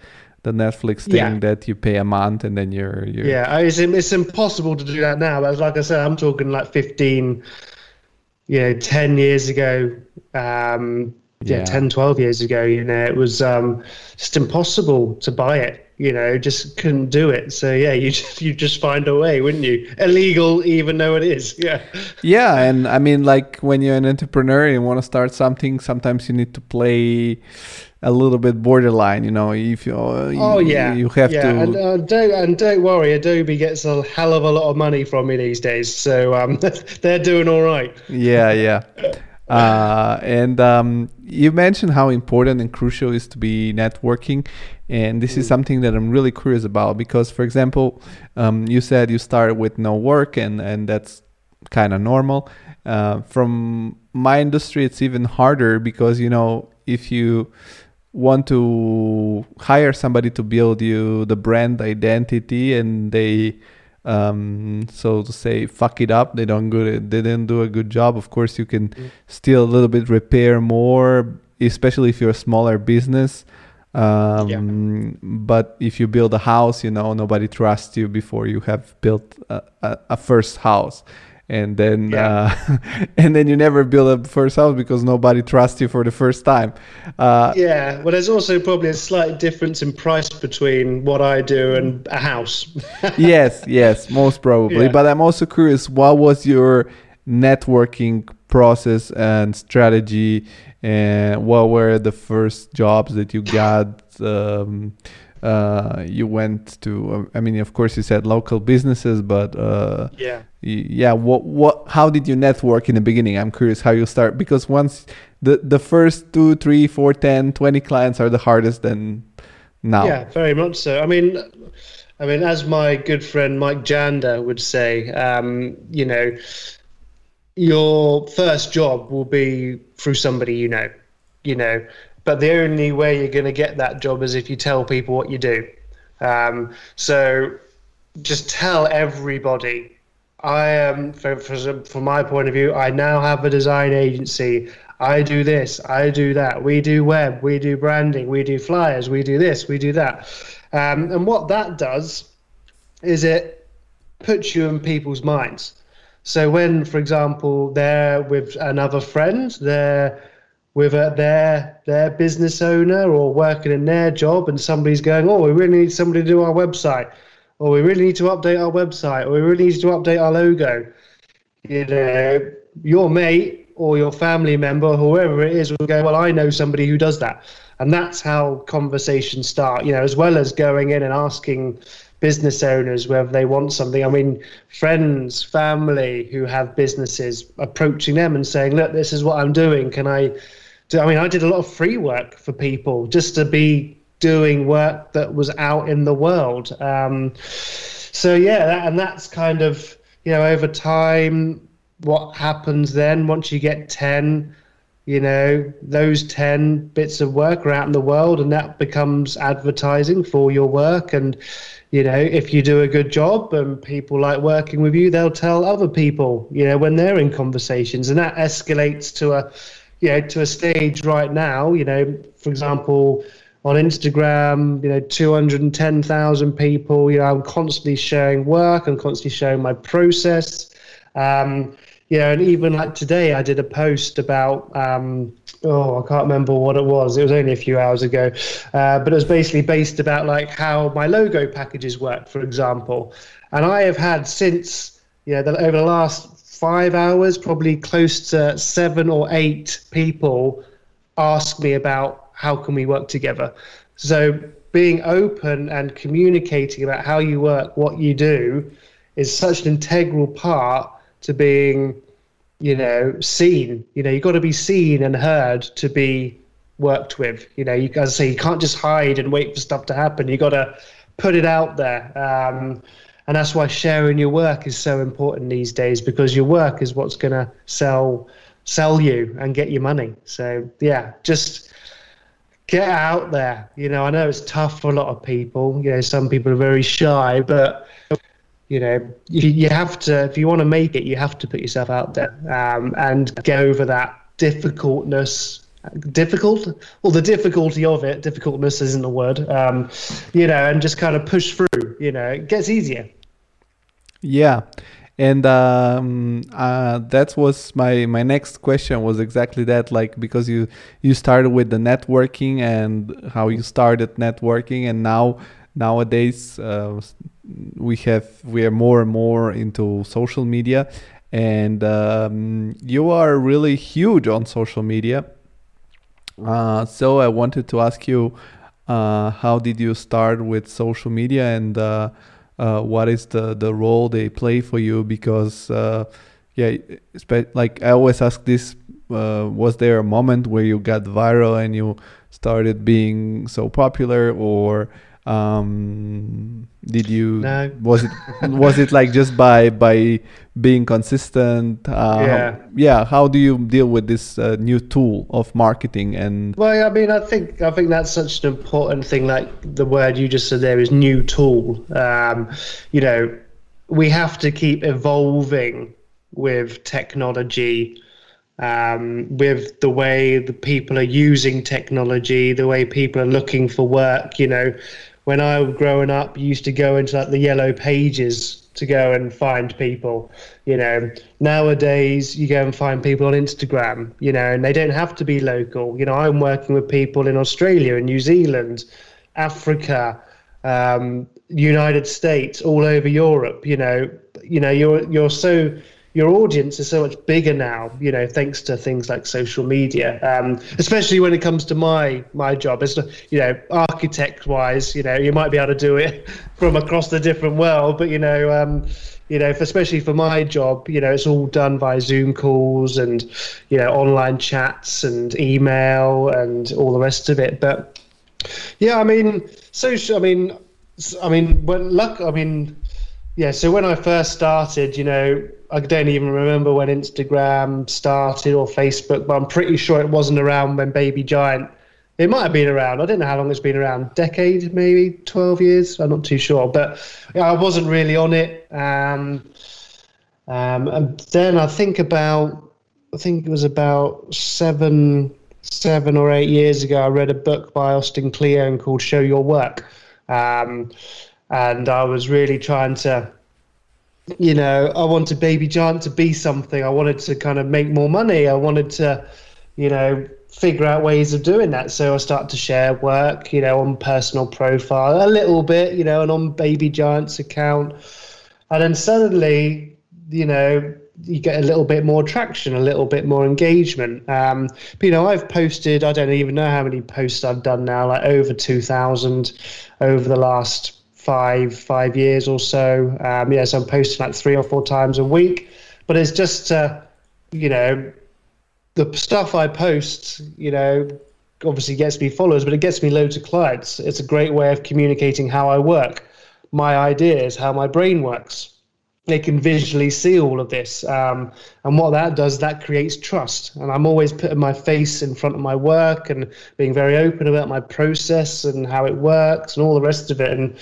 the Netflix thing Yeah. that you pay a month and then you're you're Yeah, it's it's impossible to do that now. But like I said, I'm talking like 15, you know, 10 years ago. Um, yeah, Yeah. 10, 12 years ago. You know, it was um, just impossible to buy it. You know, just couldn't do it. So yeah, you (laughs) just you just find a way, wouldn't you? Illegal, even though it is. Yeah. Yeah, and I mean, like when you're an entrepreneur and you want to start something, sometimes you need to play a little bit borderline. You know, if you Oh you, yeah, you have yeah. to. And uh, don't and don't worry, Adobe gets a hell of a lot of money from me these days, so um, (laughs) they're doing all right. yeah, yeah. (laughs) Uh, and um, you mentioned how important and crucial is to be networking, and this is something that I'm really curious about because, for example, um, you said you started with no work, and and that's kind of normal. Uh, from my industry, it's even harder because you know if you want to hire somebody to build you the brand identity and they um, so to say fuck it up. They don't good they didn't do a good job. Of course you can still a little bit repair more especially if you're a smaller business. Um, but if you build a house you know nobody trusts you before you have built a, a, a first house and then Yeah. uh, (laughs) and then you never build a first house because nobody trusts you for the first time uh, Yeah, well, there's also probably a slight difference in price between what I do and a house. (laughs) yes, yes, most probably. Yeah. But I'm also curious, what was your networking process and strategy, and what were the first jobs that you got? Um, uh, you went to. I mean, of course, you said local businesses, but uh, yeah. yeah, what what? How did you network in the beginning? I'm curious how you start because once the the first two, three, four, ten, twenty clients are the hardest. Then now, Yeah, very much so. I mean, I mean, as my good friend Mike Janda would say, um, you know, your first job will be through somebody you know, you know, but the only way you're going to get that job is if you tell people what you do. Um, so just tell everybody. I am, for, from my point of view, I now have a design agency. I do this, I do that. We do web, we do branding, we do flyers, we do this, we do that. Um, and what that does is it puts you in people's minds. So when, for example, they're with another friend, they're with a, their their business owner or working in their job, and somebody's going, "Oh, we really need somebody to do our website," or "We really need to update our website," or "We really need to update our logo." You know, your mate or your family member, whoever it is, will go, "Well, I know somebody who does that," and that's how conversations start. You know, as well as going in and asking business owners whether they want something. I mean, friends, family who have businesses approaching them and saying, "Look, this is what I'm doing. Can I?" I mean, I did a lot of free work for people just to be doing work that was out in the world. Um, so yeah, that, and that's kind of you know over time what happens then once you get ten you know those 10 bits of work are out in the world and that becomes advertising for your work and you know if you do a good job and people like working with you they'll tell other people you know when they're in conversations and that escalates to a you know to a stage right now you know for example on Instagram, you know, 210,000 people. You know, I'm constantly sharing work. I'm constantly sharing my process. Um, you know, and even like today, I did a post about um, oh, I can't remember what it was. It was only a few hours ago, uh, but it was basically based about like how my logo packages work, for example. And I have had since you know the, over the last five hours, probably close to seven or eight people ask me about how can we work together. So being open and communicating about how you work, what you do, is such an integral part to being you know, seen. You know, you've got to be seen and heard to be worked with. You know, you as I say, you can't just hide and wait for stuff to happen. You've got to put it out there. Um, and that's why sharing your work is so important these days because your work is what's going to sell sell you and get you money. So yeah, just get out there. You know, I know it's tough for a lot of people. You know, some people are very shy, but you know, you, you have to, if you want to make it, you have to put yourself out there um, and get over that difficultness. Difficult, well, the difficulty of it, difficultness isn't a word, um, you know, and just kind of push through. You know, it gets easier. Yeah, and um, uh, that was my my next question was exactly that like because you you started with the networking and how you started networking and now nowadays uh, we have we are more and more into social media and um, you are really huge on social media. Uh, so i wanted to ask you uh, how did you start with social media and uh, uh, what is the, the role they play for you because uh, yeah like i always ask this was there a moment where you got viral and you started being so popular or um, did you no. was it was it like just by by being consistent uh, yeah how, yeah how do you deal with this uh, new tool of marketing and well i mean i think i think that's such an important thing like the word you just said there is new tool um, you know we have to keep evolving with technology um, with the way the people are using technology, the way people are looking for work. You know, when I was growing up, you used to go into like the yellow pages to go and find people. You know, nowadays you go and find people on Instagram. You know, and they don't have to be local. You know, I'm working with people in Australia and New Zealand, Africa, um, United States, all over Europe. You know, you know, you're you're so your audience is so much bigger now, you know, thanks to things like social media. Um, especially when it comes to my my job, as you know, architect wise, you know, you might be able to do it (laughs) from across the different world, but you know, um, you know, especially for my job, you know, it's all done via Zoom calls and you know, online chats and email and all the rest of it. But yeah, I mean, social. I mean, I mean, when luck, I mean, yeah. So when I first started, you know, I don't even remember when Instagram started or Facebook, but I'm pretty sure it wasn't around when Baby Giant. It might have been around. I don't know how long it's been around. Decade, maybe twelve years. I'm not too sure, but I wasn't really on it. Um, um, and then I think about, I think it was about seven, seven or eight years ago. I read a book by Austin Kleon called "Show Your Work." Um, and I was really trying to, you know, I wanted Baby Giant to be something. I wanted to kind of make more money. I wanted to, you know, figure out ways of doing that. So I started to share work, you know, on personal profile a little bit, you know, and on Baby Giant's account. And then suddenly, you know, you get a little bit more traction, a little bit more engagement. Um, but, you know, I've posted, I don't even know how many posts I've done now, like over 2,000 over the last five, five years or so. Um, yeah, so I'm posting like three or four times a week, but it's just, uh, you know, the stuff I post, you know, obviously gets me followers, but it gets me loads of clients. It's a great way of communicating how I work, my ideas, how my brain works they can visually see all of this. Um, and what that does, that creates trust. And I'm always putting my face in front of my work and being very open about my process and how it works and all the rest of it. And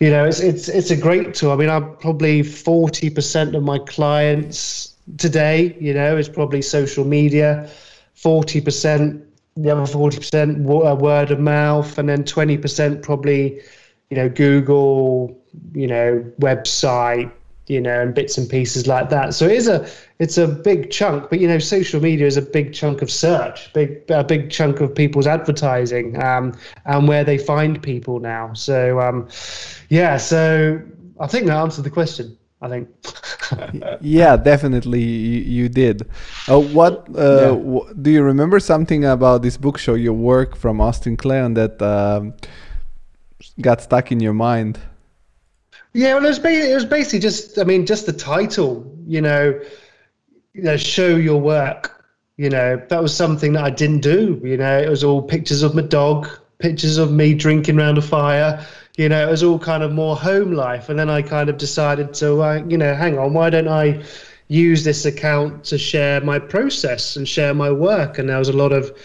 you know, it's it's it's a great tool. I mean, I'm probably 40% of my clients today. You know, is probably social media. 40%, the other 40% uh, word of mouth, and then 20% probably, you know, Google, you know, website, you know, and bits and pieces like that. So it is a it's a big chunk, but you know, social media is a big chunk of search, big a big chunk of people's advertising, um, and where they find people now. So um, yeah, so I think that answered the question. I think. (laughs) yeah, definitely you, you did. Uh, what uh, yeah. do you remember something about this book show your work from Austin Kleon that um, got stuck in your mind? Yeah, well, it was, it was basically just, I mean, just the title, you know, you know, show your work. You know, that was something that I didn't do. You know, it was all pictures of my dog, pictures of me drinking around a fire. You know, it was all kind of more home life. And then I kind of decided to, uh, you know, hang on, why don't I use this account to share my process and share my work? And there was a lot of,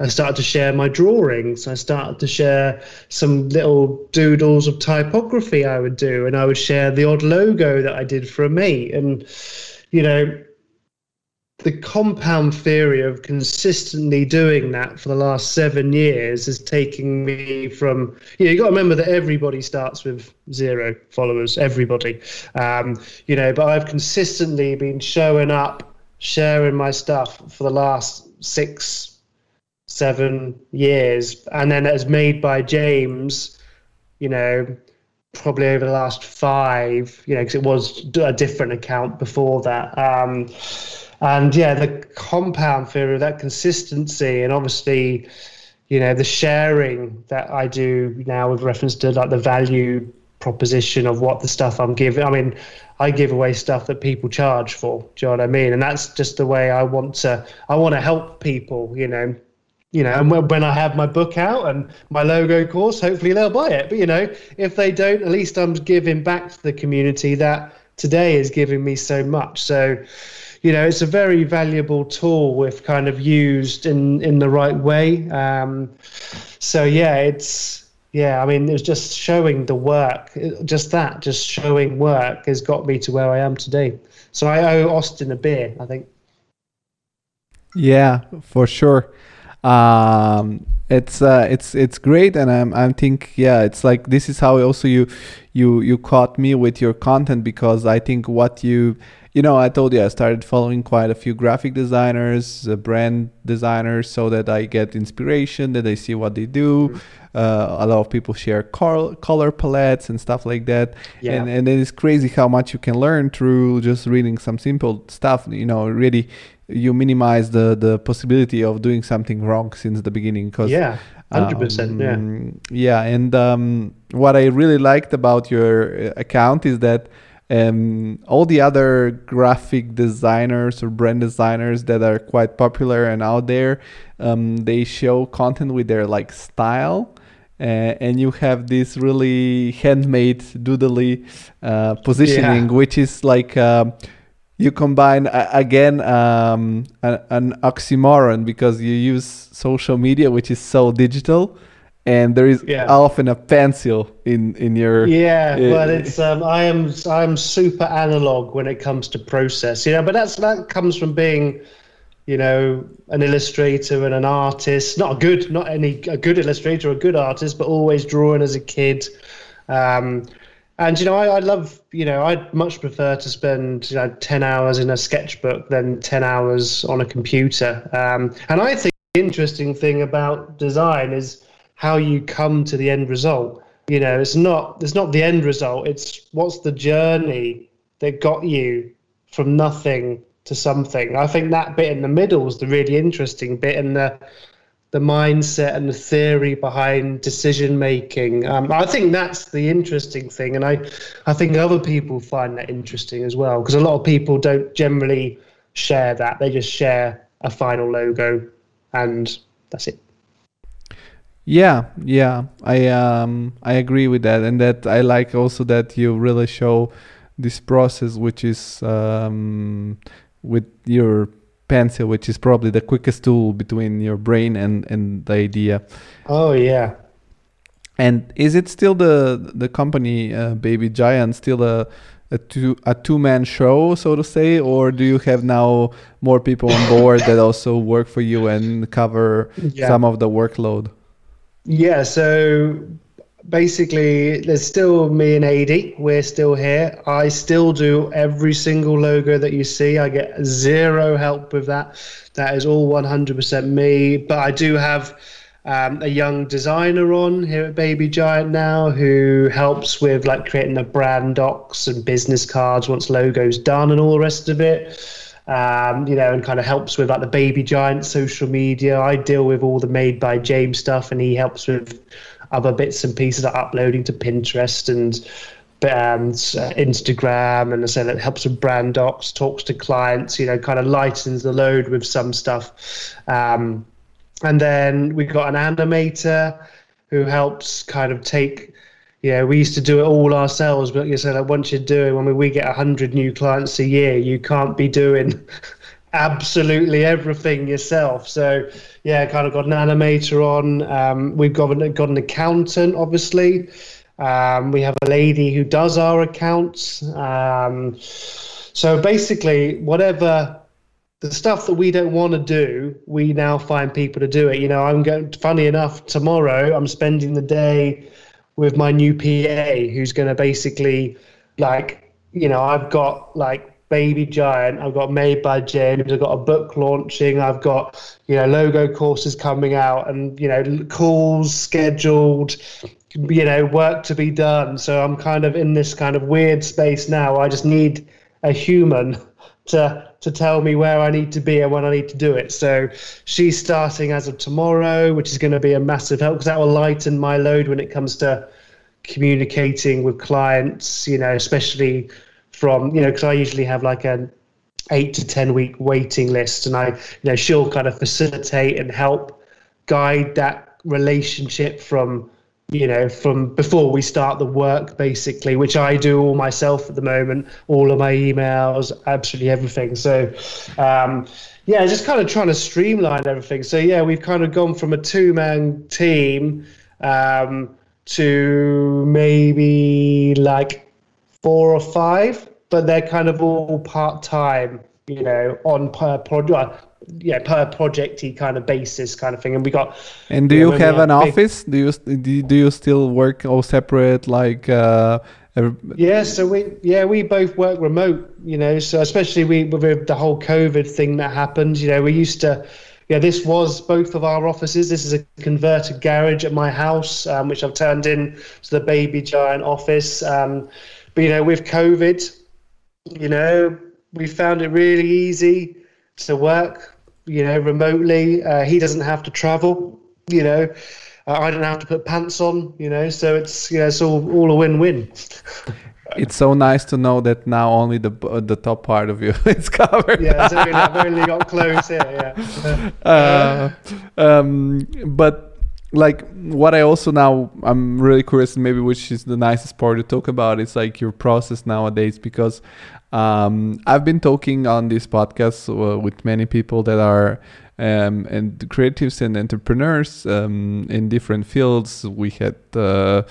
I started to share my drawings. I started to share some little doodles of typography I would do, and I would share the odd logo that I did for a mate. And, you know, the compound theory of consistently doing that for the last seven years is taking me from you know you got to remember that everybody starts with zero followers everybody um, you know but i've consistently been showing up sharing my stuff for the last six seven years, and then it was made by James. You know, probably over the last five. You know, because it was a different account before that. Um, and yeah, the compound theory of that consistency, and obviously, you know, the sharing that I do now with reference to like the value proposition of what the stuff I'm giving. I mean, I give away stuff that people charge for. Do you know what I mean? And that's just the way I want to. I want to help people. You know, you know, and when I have my book out and my logo course, hopefully they'll buy it. But you know, if they don't, at least I'm giving back to the community that today is giving me so much. So, you know, it's a very valuable tool if kind of used in in the right way. Um, so yeah, it's yeah. I mean, it's just showing the work. Just that, just showing work has got me to where I am today. So I owe Austin a beer, I think. Yeah, for sure um, it's uh, it's it's great and I'm I'm think yeah it's like this is how also you you you caught me with your content because I think what you you know I told you I started following quite a few graphic designers uh, brand designers so that I get inspiration that I see what they do mm-hmm. uh, a lot of people share color, color palettes and stuff like that yeah. and and it's crazy how much you can learn through just reading some simple stuff you know really you minimize the the possibility of doing something wrong since the beginning because yeah 100% um, yeah yeah and um, what i really liked about your uh, account is that um, all the other graphic designers or brand designers that are quite popular and out there um, they show content with their like style uh, and you have this really handmade doodly uh, positioning, Yeah. which is like um, you combine uh, again um, a, an oxymoron because you use social media, which is so digital, and there is Yeah. often a pencil in in your Yeah, Yeah. well, it's um, I am I'm super analog when it comes to process, you know. But that's that comes from being, you know, an illustrator and an artist. Not a good, not any a good illustrator a good artist, but always drawing as a kid. Um, and you know, I, I love, you know, I'd much prefer to spend you know ten hours in a sketchbook than ten hours on a computer. Um, and I think the interesting thing about design is how you come to the end result. You know, it's not it's not the end result. It's what's the journey that got you from nothing to something. I think that bit in the middle is the really interesting bit, and the the mindset and the theory behind decision making. Um, I think that's the interesting thing, and I I think other people find that interesting as well because a lot of people don't generally share that. They just share a final logo, and that's it. Yeah, yeah, I um I agree with that, and that I like also that you really show this process, which is um with your pencil, which is probably the quickest tool between your brain and and the idea. Oh yeah. And is it still the the company uh, Baby Giant still a a two a two man show, so to say, or do you have now more people on board that also work for you and cover Yeah. some of the workload? Yeah, so basically, there's still me and AD. We're still here. I still do every single logo that you see. I get zero help with that. That is all 100% me. But I do have um, a young designer on here at Baby Giant now who helps with like creating the brand docs and business cards once logo's done and all the rest of it um, you know, and kind of helps with like the Baby Giant social media. I deal with all the Made by James stuff, and he helps with other bits and pieces like uploading to Pinterest and um, s- uh, Instagram, and so it helps with brand docs, talks to clients, you know, kind of lightens the load with some stuff. Um, and then we've got an animator who helps kind of take yeah, we used to do it all ourselves, but you said like once you're doing when we, we get hundred new clients a year, you can't be doing (laughs) absolutely everything yourself. So yeah, kind of got an animator on. Um, we've got an, got an accountant, obviously. Um, we have a lady who does our accounts. Um, so basically, whatever the stuff that we don't want to do, we now find people to do it. You know, I'm going. Funny enough, tomorrow I'm spending the day with my new PA, who's going to basically, like, you know, I've got like Baby Giant, I've got Made by James, I've got a book launching, I've got you know logo courses coming out, and you know calls scheduled, you know work to be done. So I'm kind of in this kind of weird space now. I just need a human to to tell me where I need to be and when I need to do it. So she's starting as of tomorrow, which is going to be a massive help because that will lighten my load when it comes to communicating with clients. You know, especially from you know because I usually have like an eight to ten week waiting list, and I you know she'll kind of facilitate and help guide that relationship from you know, from before we start the work, basically, which I do all myself at the moment, all of my emails, absolutely everything. So, um, yeah, just kind of trying to streamline everything. So, yeah, we've kind of gone from a two man team um, to maybe like four or five, but they're kind of all part time, you know, on per project. Yeah, per projecty kind of basis, kind of thing, and we got. And do you we have an big- office? Do you do you- do you still work all separate? Like, uh, every- Yeah, so we yeah we both work remote, you know. So especially we with the whole COVID thing that happened, you know, we used to. Yeah, this was both of our offices. This is a converted garage at my house, um, which I've turned in to the Baby Giant office. Um, but you know, with COVID, you know, we found it really easy to work, you know, remotely. Uh, he doesn't have to travel, you know. Uh, I don't have to put pants on, you know. So it's you know, it's all all a win-win. (laughs) it's so nice to know that now only the b- the top part of you (laughs) is covered. Yeah, so I've only got (laughs) clothes here. Yeah. uh, um, but like what I also now I'm really curious, maybe which is the nicest part to talk about. It's like your process nowadays because um, I've been talking on this podcast uh, with many people that are um, and creatives and entrepreneurs um, in different fields. We had uh,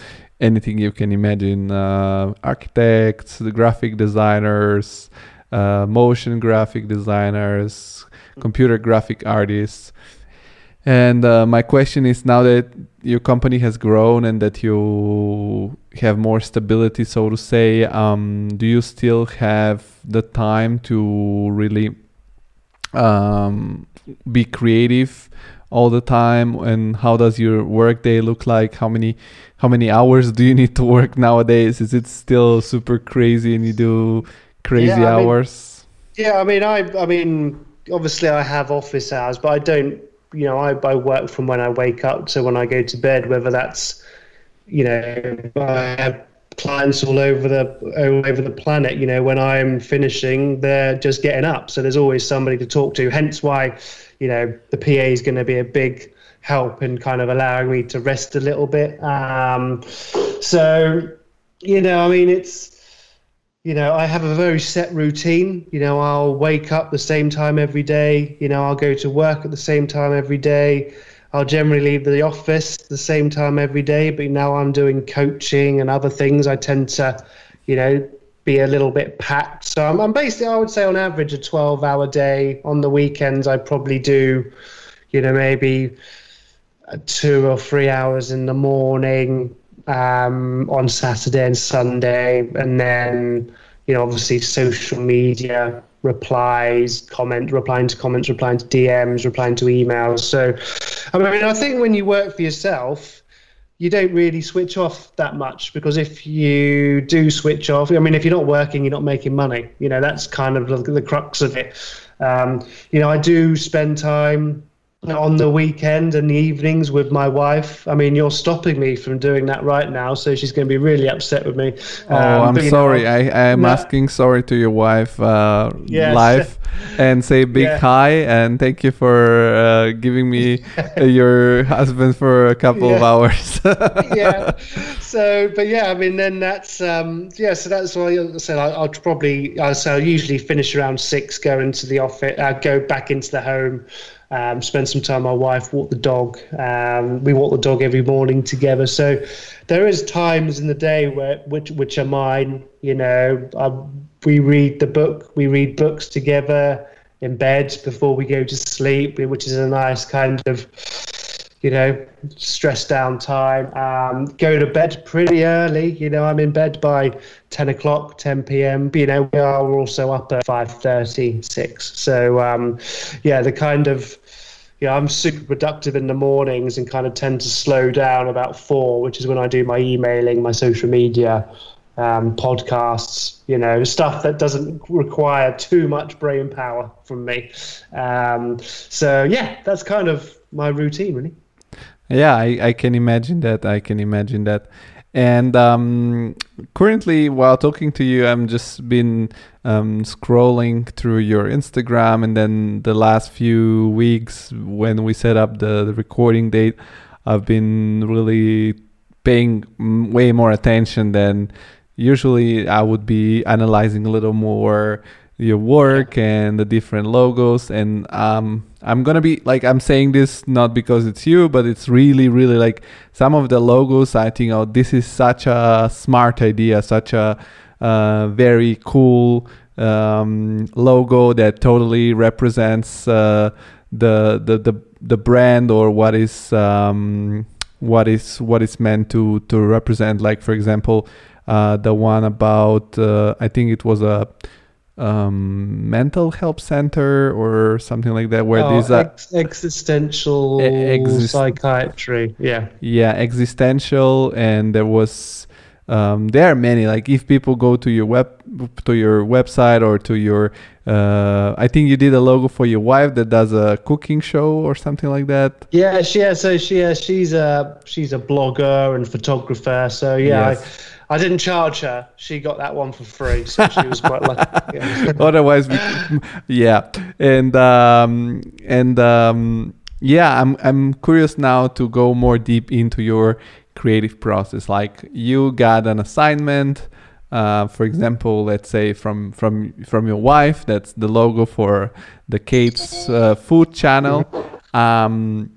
anything you can imagine: uh, architects, the graphic designers, uh, motion graphic designers, computer graphic artists. And uh, my question is now that your company has grown and that you have more stability, so to say, um, do you still have the time to really um, be creative all the time? And how does your work day look like? How many how many hours do you need to work nowadays? Is it still super crazy and you do crazy Yeah, I mean- hours? Yeah, I mean, I, I mean, obviously, I have office hours, but I don't. You know, I, I work from when I wake up to when I go to bed. Whether that's, you know, I have clients all over the all over the planet. You know, when I'm finishing, they're just getting up, so there's always somebody to talk to. Hence why, you know, the PA is going to be a big help in kind of allowing me to rest a little bit. Um, so, you know, I mean, it's you know, I have a very set routine. You know, I'll wake up the same time every day. You know, I'll go to work at the same time every day. I'll generally leave the office the same time every day. But now I'm doing coaching and other things. I tend to, you know, be a little bit packed. So I'm, I'm basically, I would say, on average, a 12 hour day. On the weekends, I probably do, you know, maybe uh, two or three hours in the morning um, on Saturday and Sunday, and then you know obviously social media replies, comment, replying to comments, replying to DMs, replying to emails. So, I mean, I think when you work for yourself, you don't really switch off that much because if you do switch off, I mean, if you're not working, you're not making money. You know, that's kind of the, the crux of it. Um, you know, I do spend time on the weekend and the evenings with my wife. I mean, you're stopping me from doing that right now, so she's going to be really upset with me. Oh, Um, I'm but, you know, sorry. I I'm no- asking sorry to your wife uh, Yes. live and say big Yeah. hi and thank you for uh, giving me uh, your husband for a couple of hours. (laughs) yeah. So, but yeah, I mean, then that's um, yeah. So that's why I said I, I'll probably I so I'll usually finish around six, go into the office, uh, go back into the home, um, spend some time my wife, walk the dog. Um, we walk the dog every morning together. So there is times in the day where which which are mine. You know, I, we read the book, we read books together in bed before we go to sleep, which is a nice kind of you know, stress down time. Um, go to bed pretty early. You know, I'm in bed by 10 o'clock, 10 p.m. You know, we are also up at 5.30, 6. So, um, yeah, the kind of, yeah, I'm super productive in the mornings and kind of tend to slow down about 4, which is when I do my emailing, my social media, um, podcasts, you know, stuff that doesn't require too much brain power from me. Um, so, yeah, that's kind of my routine, really. yeah, I, I can imagine that. I can imagine that. And um, currently, while talking to you, I'm just been um, scrolling through your Instagram, and then the last few weeks when we set up the, the recording date, I've been really paying way more attention than usually I would be analyzing a little more your work and the different logos. And um I'm gonna be like I'm saying this not because it's you but it's really really like some of the logos I think oh this is such a smart idea such a uh, very cool um, logo that totally represents uh, the, the the the brand or what is um, what is what is meant to to represent. Like for example uh, the one about uh, I think it was a um, mental health center or something like that where Oh, these are ex- existential exist- psychiatry. Yeah. yeah existential and there was um, there are many like if people go to your web to your website or to your uh, i think you did a logo for your wife that does a cooking show or something like that Yeah, she yeah, so she yeah, she's a she's a blogger and photographer. So yeah, Yes. I, I didn't charge her. She got that one for free, so she was quite lucky. Yeah. (laughs) otherwise we, (laughs) yeah and um and um yeah, I'm I'm curious now to go more deep into your creative process. Like you got an assignment, uh, for example, let's say from from from your wife. That's the logo for the Kate's uh, food channel. Um,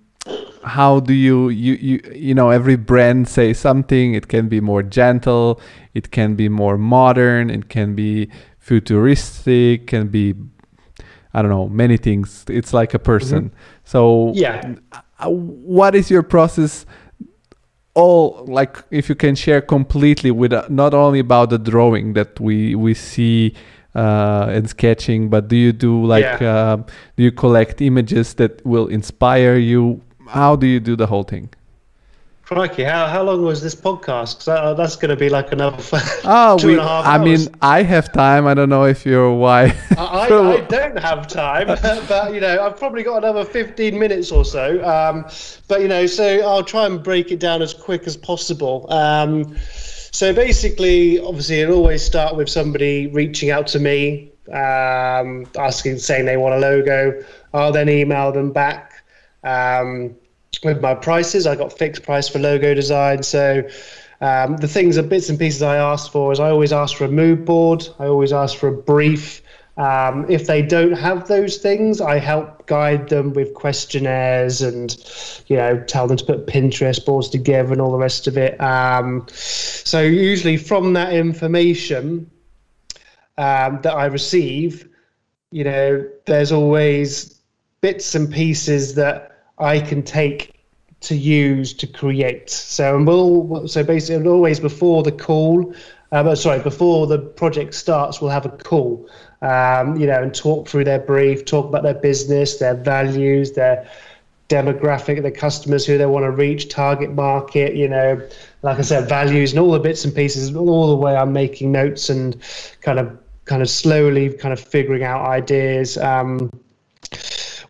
how do you you you you know every brand say something? It can be more gentle. It can be more modern. It can be futuristic. Can be I don't know many things. It's like a person. Mm-hmm. So yeah, uh, what is your process? all like if you can share completely with uh, not only about the drawing that we we see uh, and sketching but do you do like yeah. uh, do you collect images that will inspire you how do you do the whole thing Crikey, how, how long was this podcast? Because that, that's going to be like another oh, (laughs) two we, and a half I mean, I have time. I don't know if you're why. I, I, (laughs) I, don't have time, (laughs) but you know, I've probably got another 15 minutes or so. Um, but you know, so I'll try and break it down as quick as possible. Um, so basically, obviously, it always start with somebody reaching out to me, um, asking, saying they want a logo. I'll then email them back. Um, with my prices. I got fixed price for logo design. So um, the things and bits and pieces I asked for is I always ask for a mood board. I always ask for a brief. Um, if they don't have those things, I help guide them with questionnaires and, you know, tell them to put Pinterest boards together and all the rest of it. Um, so usually from that information um, that I receive, you know, there's always bits and pieces that I can take to use to create. So and we'll so basically always before the call, um, sorry, before the project starts, we'll have a call. Um, you know, and talk through their brief, talk about their business, their values, their demographic, their customers, who they want to reach, target market. You know, like I said, values and all the bits and pieces. All the way I'm making notes and kind of kind of slowly kind of figuring out ideas. Um,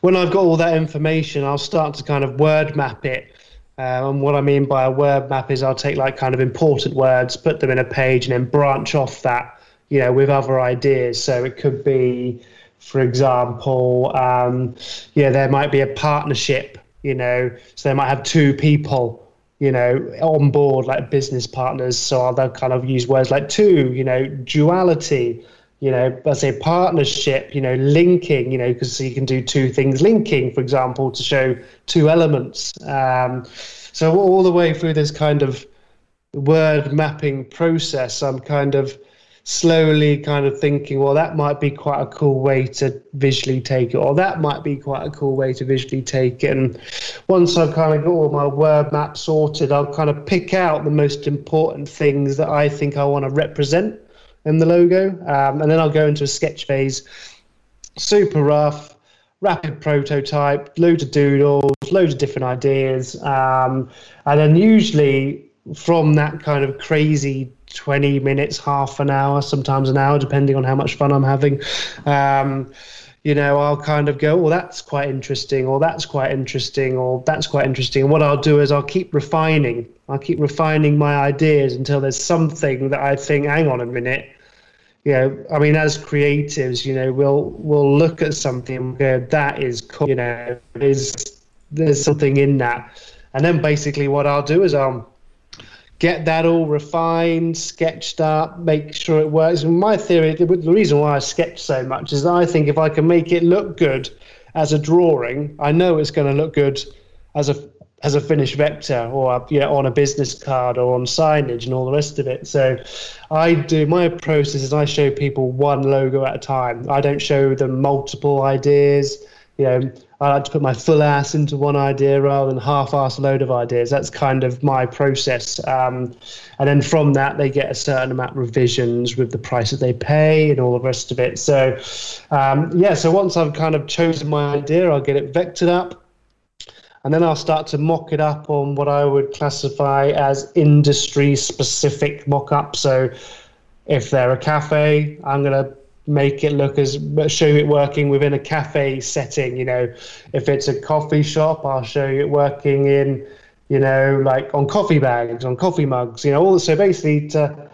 when I've got all that information, I'll start to kind of word map it. Uh, and what I mean by a word map is I'll take like kind of important words, put them in a page, and then branch off that, you know, with other ideas. So it could be, for example, um, yeah, there might be a partnership, you know, so they might have two people, you know, on board like business partners. So I'll kind of use words like two, you know, duality you know, let's say partnership, you know, linking, you know, because you can do two things linking, for example, to show two elements. Um, so all the way through this kind of word mapping process, I'm kind of slowly kind of thinking, well, that might be quite a cool way to visually take it, or that might be quite a cool way to visually take it. And once I've kind of got all my word map sorted, I'll kind of pick out the most important things that I think I want to represent in the logo. Um, and then I'll go into a sketch phase, super rough, rapid prototype, loads of doodles, loads of different ideas. Um, and then usually from that kind of crazy 20 minutes, half an hour, sometimes an hour, depending on how much fun I'm having. Um, you know, I'll kind of go, well, that's quite interesting, or that's quite interesting, or that's quite interesting. And what I'll do is I'll keep refining. I'll keep refining my ideas until there's something that I think, hang on a minute, you know, I mean, as creatives, you know, we'll we'll look at something and go, that is cool, you know, there's there's something in that, and then basically what I'll do is I'll get that all refined, sketched up, make sure it works. And my theory, the reason why I sketch so much is I think if I can make it look good as a drawing, I know it's going to look good as a as a finished vector or you know, on a business card or on signage and all the rest of it. So I do my process is I show people one logo at a time. I don't show them multiple ideas. You know, I like to put my full ass into one idea rather than half-ass load of ideas. That's kind of my process. Um, and then from that, they get a certain amount of revisions with the price that they pay and all the rest of it. So, um, yeah, so once I've kind of chosen my idea, I'll get it vectored up and then I'll start to mock it up on what I would classify as industry specific mock up. So if they're a cafe, I'm going to make it look as show it working within a cafe setting. You know, if it's a coffee shop, I'll show you it working in, you know, like on coffee bags, on coffee mugs. You know, all so basically to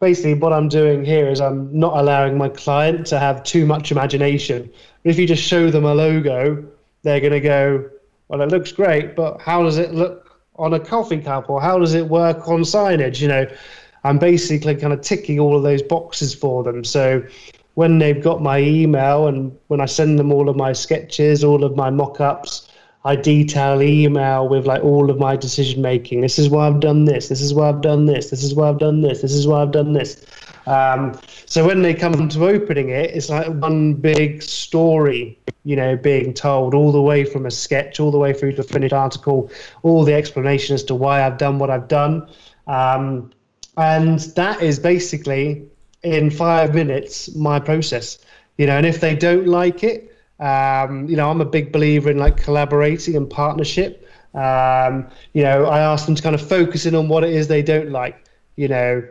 basically what I'm doing here is I'm not allowing my client to have too much imagination. If you just show them a logo, they're going to go, well, it looks great, but how does it look on a coffee cup, or how does it work on signage? You know, I'm basically kind of ticking all of those boxes for them. So when they've got my email and when I send them all of my sketches, all of my mock-ups, I detail email with like all of my decision making. This is why I've done this. This is why I've done this. This is why I've done this. This is why I've done this. Um, so when they come to opening it, it's like one big story, you know, being told all the way from a sketch, all the way through to a finished article, all the explanation as to why I've done what I've done. Um, and that is basically in five minutes my process, you know. And if they don't like it, um, you know, I'm a big believer in like collaborating and partnership. Um, you know, I ask them to kind of focus in on what it is they don't like. You know,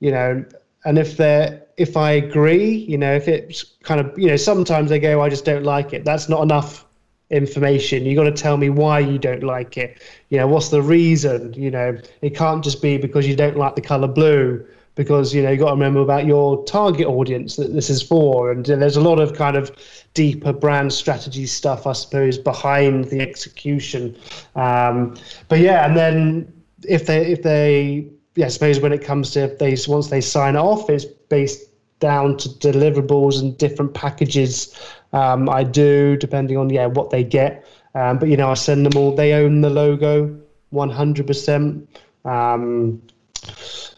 you know, and if they're if I agree, you know, if it's kind of you know, sometimes they go, I just don't like it. That's not enough information. You got to tell me why you don't like it. You know, what's the reason? You know, it can't just be because you don't like the color blue because you know you got to remember about your target audience that this is for and there's a lot of kind of deeper brand strategy stuff i suppose behind the execution um, but yeah and then if they if they yeah, I suppose when it comes to if they once they sign off, it's based down to deliverables and different packages um, I do depending on yeah what they get. Um, but you know, I send them all. They own the logo, one hundred percent. Um,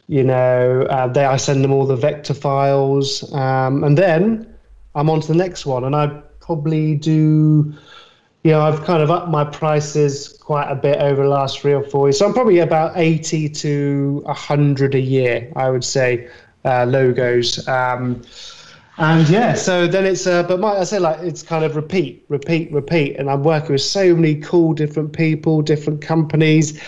you know, uh, they I send them all the vector files, um, and then I'm on to the next one, and I probably do. You know, I've kind of upped my prices quite a bit over the last three or four years. So I'm probably about 80 to 100 a year, I would say, uh, logos. Um, and yeah, so then it's, uh, but my, I say like it's kind of repeat, repeat, repeat. And I'm working with so many cool different people, different companies,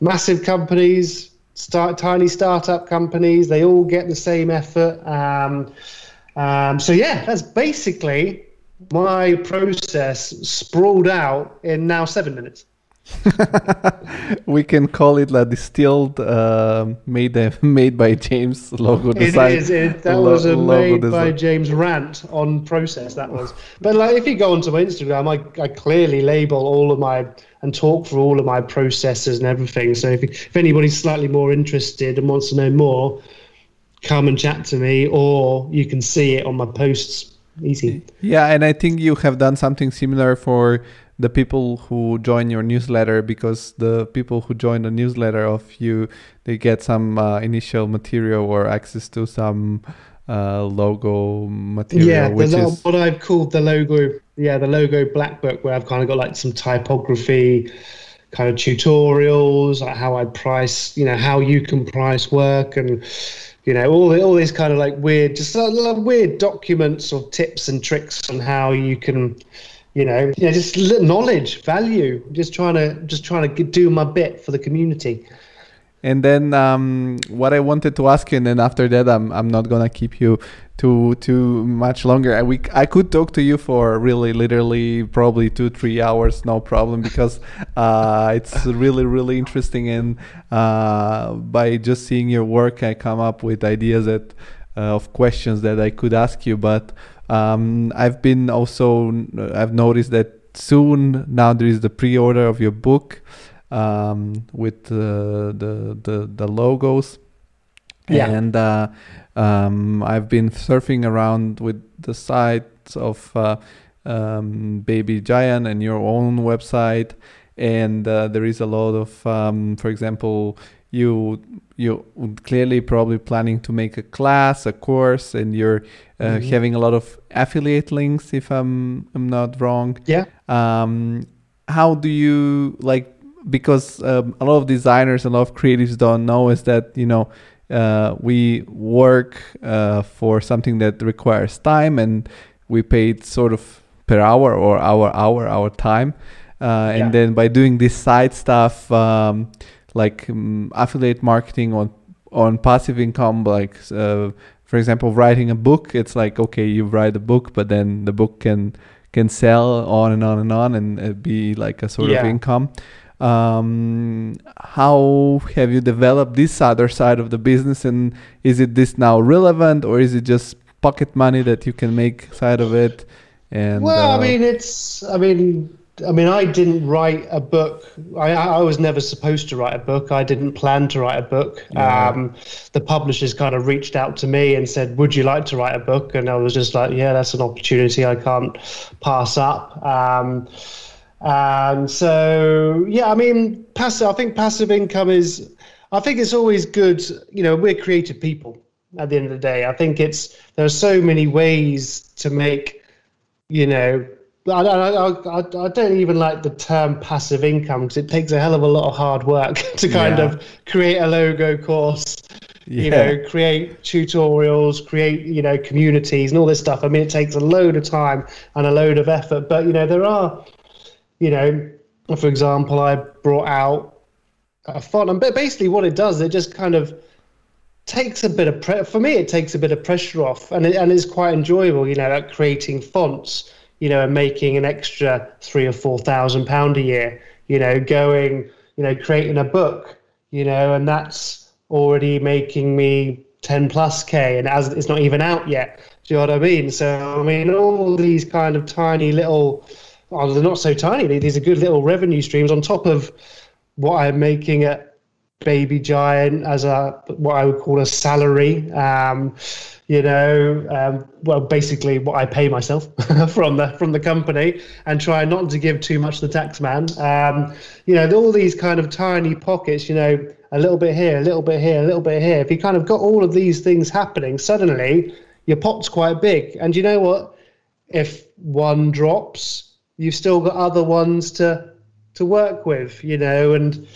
massive companies, start tiny startup companies. They all get the same effort. Um, um, so yeah, that's basically my process sprawled out in now seven minutes. (laughs) we can call it a distilled, uh, made uh, (laughs) made by James logo design. It is. It, that lo- was a made design. by James rant on process. That was. But like, if you go onto my Instagram, I, I clearly label all of my and talk for all of my processes and everything. So if if anybody's slightly more interested and wants to know more, come and chat to me, or you can see it on my posts. Easy. Yeah, and I think you have done something similar for the people who join your newsletter because the people who join the newsletter of you they get some uh, initial material or access to some uh, logo material yeah which is what i've called the logo yeah the logo black book where i've kind of got like some typography kind of tutorials like how i price you know how you can price work and you know all the, all these kind of like weird just uh, weird documents or tips and tricks on how you can you know, yeah, just knowledge, value. Just trying to just trying to do my bit for the community. And then um, what I wanted to ask you, and then after that, I'm I'm not gonna keep you too too much longer. I we I could talk to you for really literally probably two three hours, no problem, because (laughs) uh, it's really really interesting. And uh, by just seeing your work, I come up with ideas that of questions that I could ask you, but. Um, I've been also I've noticed that soon now there is the pre-order of your book um, with uh, the the the logos. Yeah. And uh, um, I've been surfing around with the sites of uh, um, Baby Giant and your own website, and uh, there is a lot of, um, for example, you you clearly probably planning to make a class, a course, and you're uh, mm-hmm. having a lot of affiliate links. If I'm I'm not wrong. Yeah. Um, how do you like? Because um, a lot of designers, a lot of creatives don't know is that you know uh, we work uh, for something that requires time, and we paid sort of per hour or our hour our time, uh, and yeah. then by doing this side stuff. Um, like um, affiliate marketing on on passive income like uh, for example writing a book it's like okay you write a book but then the book can can sell on and on and on and be like a sort yeah. of income um, how have you developed this other side of the business and is it this now relevant or is it just pocket money that you can make side of it and well uh, i mean it's i mean I mean, I didn't write a book. I, I was never supposed to write a book. I didn't plan to write a book. Yeah. Um, the publishers kind of reached out to me and said, "Would you like to write a book?" And I was just like, "Yeah, that's an opportunity I can't pass up." Um, and so, yeah, I mean, passive. I think passive income is. I think it's always good. You know, we're creative people. At the end of the day, I think it's there are so many ways to make. You know, I, I, I, I don't even like the term passive income because it takes a hell of a lot of hard work (laughs) to kind Yeah. of create a logo course, you know, create tutorials, create, you know, communities and all this stuff. I mean, it takes a load of time and a load of effort, but, you know, there are, you know, for example, I brought out a font, and ba- basically what it does, it just kind of takes a bit of pre- for me it takes a bit of pressure off and it, and it's quite enjoyable you know like creating fonts you know and making an extra three or four thousand pound a year you know going you know creating a book you know and that's already making me 10 plus k and as it's not even out yet do you know what i mean? So i mean all these kind of tiny little oh, they're not so tiny these are good little revenue streams on top of what i'm making at baby giant as a what I would call a salary. Um, you know, um, well, basically what I pay myself (laughs) from the from the company, and try not to give too much to the tax man. Um, you know, all these kind of tiny pockets. You know, a little bit here, a little bit here, a little bit here. If you kind of got all of these things happening, suddenly your pot's quite big. And you know what? If one drops, you've still got other ones to to work with. You know, and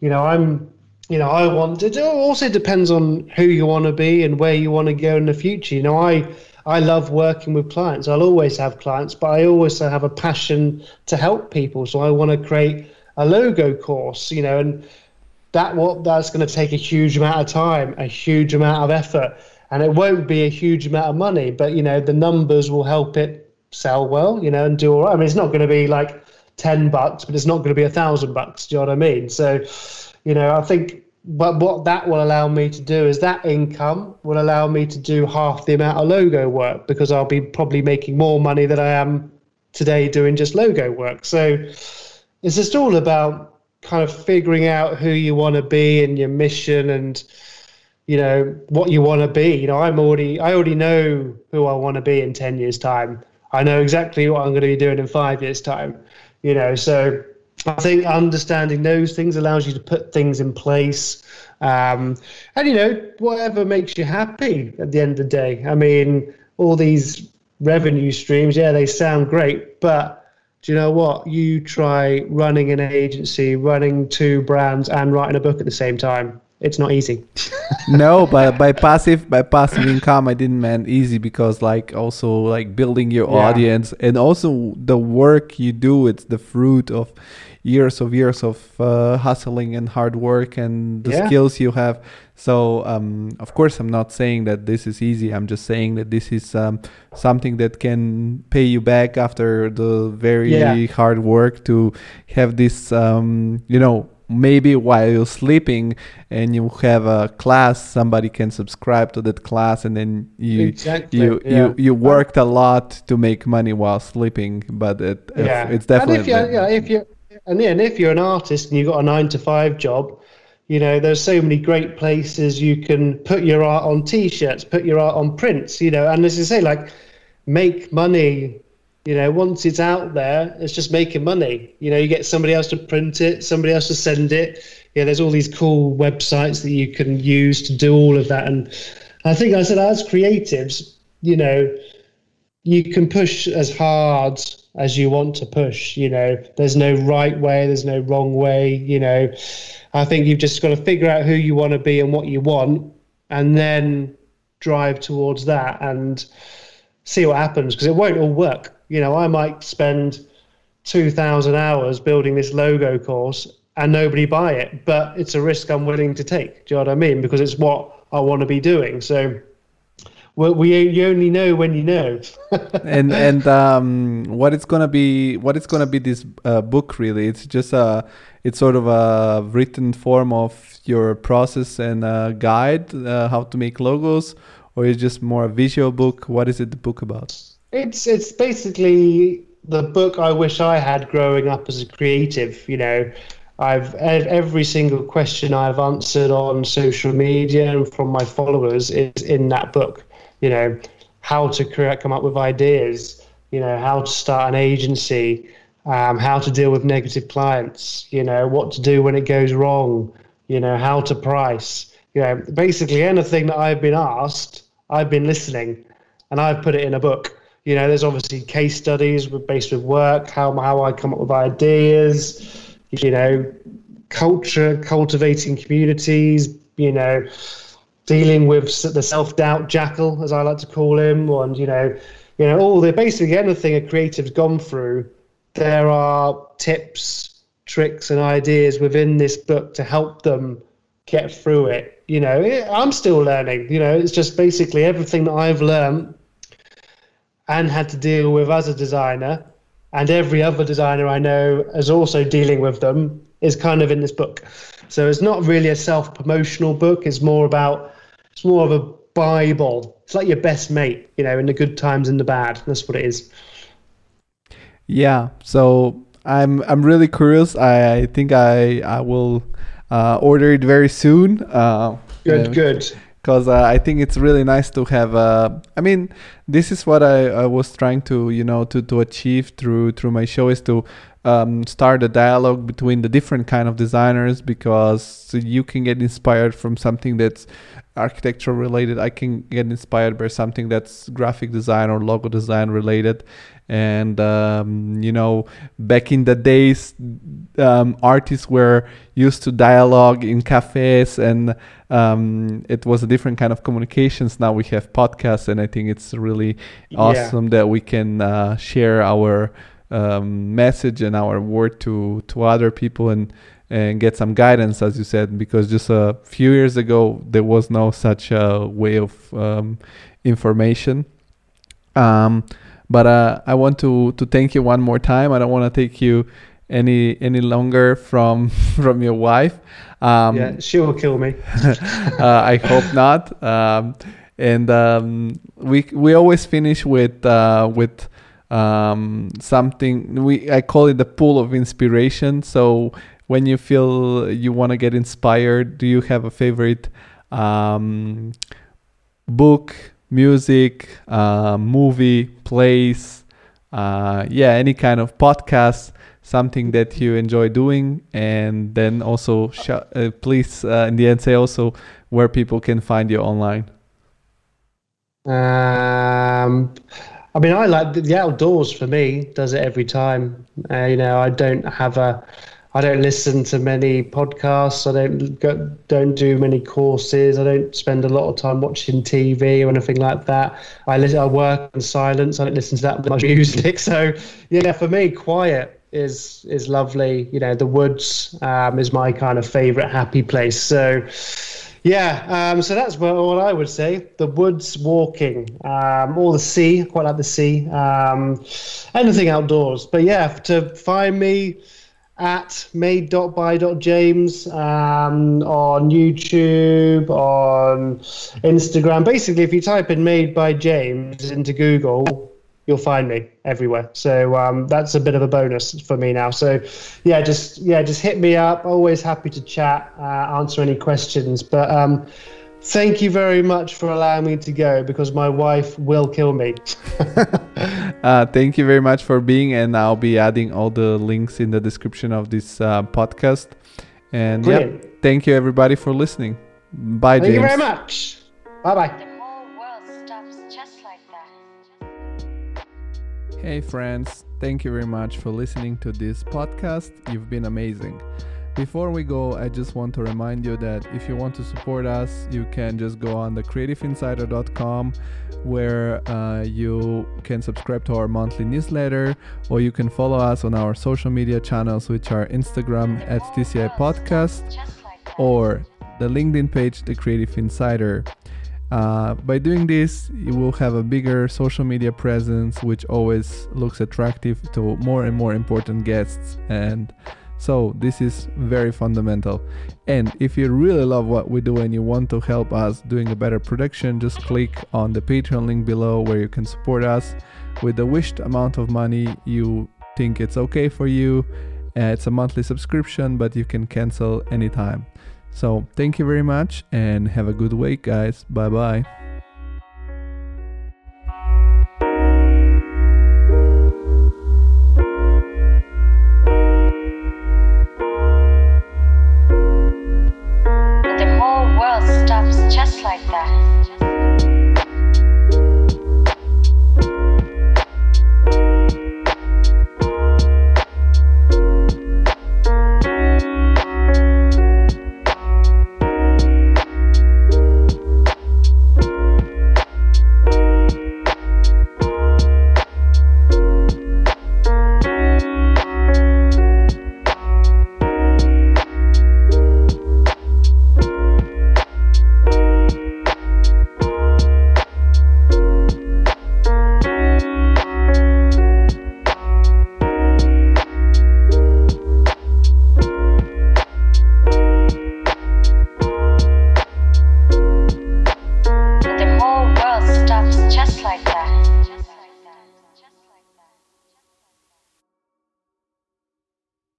you know, I'm you know, I want it also depends on who you want to be and where you want to go in the future. You know, I I love working with clients. I'll always have clients, but I also have a passion to help people. So I want to create a logo course, you know, and that what that's going to take a huge amount of time, a huge amount of effort, and it won't be a huge amount of money, but you know, the numbers will help it sell well, you know, and do all right. I mean, it's not going to be like 10 bucks, but it's not going to be a thousand bucks. Do you know what I mean? So, you know, I think, but what that will allow me to do is that income will allow me to do half the amount of logo work because I'll be probably making more money than I am today doing just logo work. So it's just all about kind of figuring out who you want to be and your mission and, you know, what you want to be. You know, I'm already, I already know who I want to be in 10 years time. I know exactly what I'm going to be doing in five years time, you know, so I think understanding those things allows you to put things in place. Um, and, you know, whatever makes you happy at the end of the day. I mean, all these revenue streams, yeah, they sound great, but do you know what? You try running an agency, running two brands, and writing a book at the same time. It's not easy. (laughs) no, but by passive by passive income, I didn't mean easy because like also like building your Yeah. audience and also the work you do. It's the fruit of years of years of uh, hustling and hard work and the Yeah. skills you have. So um, of course, I'm not saying that this is easy. I'm just saying that this is um, something that can pay you back after the very Yeah. hard work to have this. Um, you know, maybe while you're sleeping and you have a class somebody can subscribe to that class and then you Exactly, you yeah. you you worked a lot to make money while sleeping but it, yeah, it's definitely And if you're, yeah, if you and yeah, and if you're an artist and you've got a nine to five job, you know, there's so many great places you can put your art on T-shirts, put your art on prints, you know, and as you say, like make money. You know, once it's out there, it's just making money. You know, you get somebody else to print it, somebody else to send it. Yeah, there's all these cool websites that you can use to do all of that. And I think I said, as creatives, you know, you can push as hard as you want to push. You know, there's no right way, there's no wrong way. You know, I think you've just got to figure out who you want to be and what you want, and then drive towards that and see what happens because it won't all work. You know, I might spend 2,000 hours building this logo course and nobody buy it, but it's a risk I'm willing to take. Do you know what I mean? Because it's what I want to be doing. So well, we you only know when you know. (laughs) and and um, what it's gonna be what it's gonna be this uh, book really it's just a it's sort of a written form of your process and a guide uh, how to make logos or is just more a visual book what is it the book about It's it's basically the book I wish I had growing up as a creative. You know, I've every single question I've answered on social media and from my followers is in that book. You know, how to create, come up with ideas. You know, how to start an agency, um, how to deal with negative clients. You know, what to do when it goes wrong. You know, how to price. You know, basically anything that I've been asked, I've been listening, and I've put it in a book. You know, there's obviously case studies based with work, how how I come up with ideas you know, culture, cultivating communities, you know, dealing with the self-doubt jackal, as I like to call him, and you know, you know, all the basically anything a creative's gone through, there are tips, tricks, and ideas within this book to help them get through it. You know, I'm still learning. You know, it's just basically everything that I've learned and had to deal with as a designer and every other designer I know is also dealing with them is kind of in this book. So it's not really a self promotional book. It's more about it's more of a Bible. It's like your best mate, you know, in the good times and the bad. That's what it is. Yeah. So I'm I'm really curious. I, I think I I will uh, order it very soon. Uh, good, good because uh, I think it's really nice to have. Uh, I mean, this is what I, I, was trying to you know to, to achieve through through my show is to um, start a dialogue between the different kind of designers because you can get inspired from something that's architecture related. I can get inspired by something that's graphic design or logo design related, and um, you know back in the days um, artists were used to dialogue in cafes and um, it was a different kind of communications now we have podcasts and i think it's really awesome yeah. that we can uh, share our um, message and our word to to other people and and get some guidance as you said because just a few years ago there was no such a way of um, information um, but uh, I want to to thank you one more time. I don't want to take you any any longer from (laughs) from your wife. Um, yeah, she will kill me. (laughs) uh, I hope not. Um, and um, we we always finish with uh, with um, something. We I call it the pool of inspiration. So when you feel you want to get inspired, do you have a favorite um, book? music, uh, movie, place? uh, yeah, any kind of podcast, something that you enjoy doing, and then also sh- uh, please uh, in the end say also where people can find you online. Um, I mean, I like the outdoors. For me, does it every time. Uh, you know, I don't have a I don't listen to many podcasts. I don't go, don't do many courses. I don't spend a lot of time watching TV or anything like that. I listen. I work in silence. I don't listen to that much (laughs) music. So yeah, for me, quiet is is lovely. You know, the woods um, is my kind of favorite happy place. So. Yeah, um, so that's what, I would say. The woods, walking, um, or the sea. Quite like the sea. Um, anything outdoors. But yeah, to find me, at made.by.james um, on YouTube, on Instagram. Basically, if you type in made by James into Google, you'll find me everywhere. So um, that's a bit of a bonus for me now. So yeah, just yeah, just hit me up. Always happy to chat, uh, answer any questions. But um, Thank you very much for allowing me to go because my wife will kill me. (laughs) uh, thank you very much for being, and I'll be adding all the links in the description of this uh, podcast. And yeah, thank you everybody for listening. Bye, thank James. Thank you very much. Bye bye. Hey, friends. Thank you very much for listening to this podcast. You've been amazing. Before we go, I just want to remind you that if you want to support us, you can just go on the creativeinsider.com where uh, you can subscribe to our monthly newsletter or you can follow us on our social media channels, which are Instagram at TCI Podcast or the LinkedIn page, The Creative Insider. Uh, by doing this, you will have a bigger social media presence, which always looks attractive to more and more important guests and So this is very fundamental. And if you really love what we do and you want to help us doing a better production, just click on the Patreon link below where you can support us with the wished amount of money you think it's okay for you. Uh, it's a monthly subscription, but you can cancel anytime. So thank you very much and have a good week, guys. Bye bye. like that.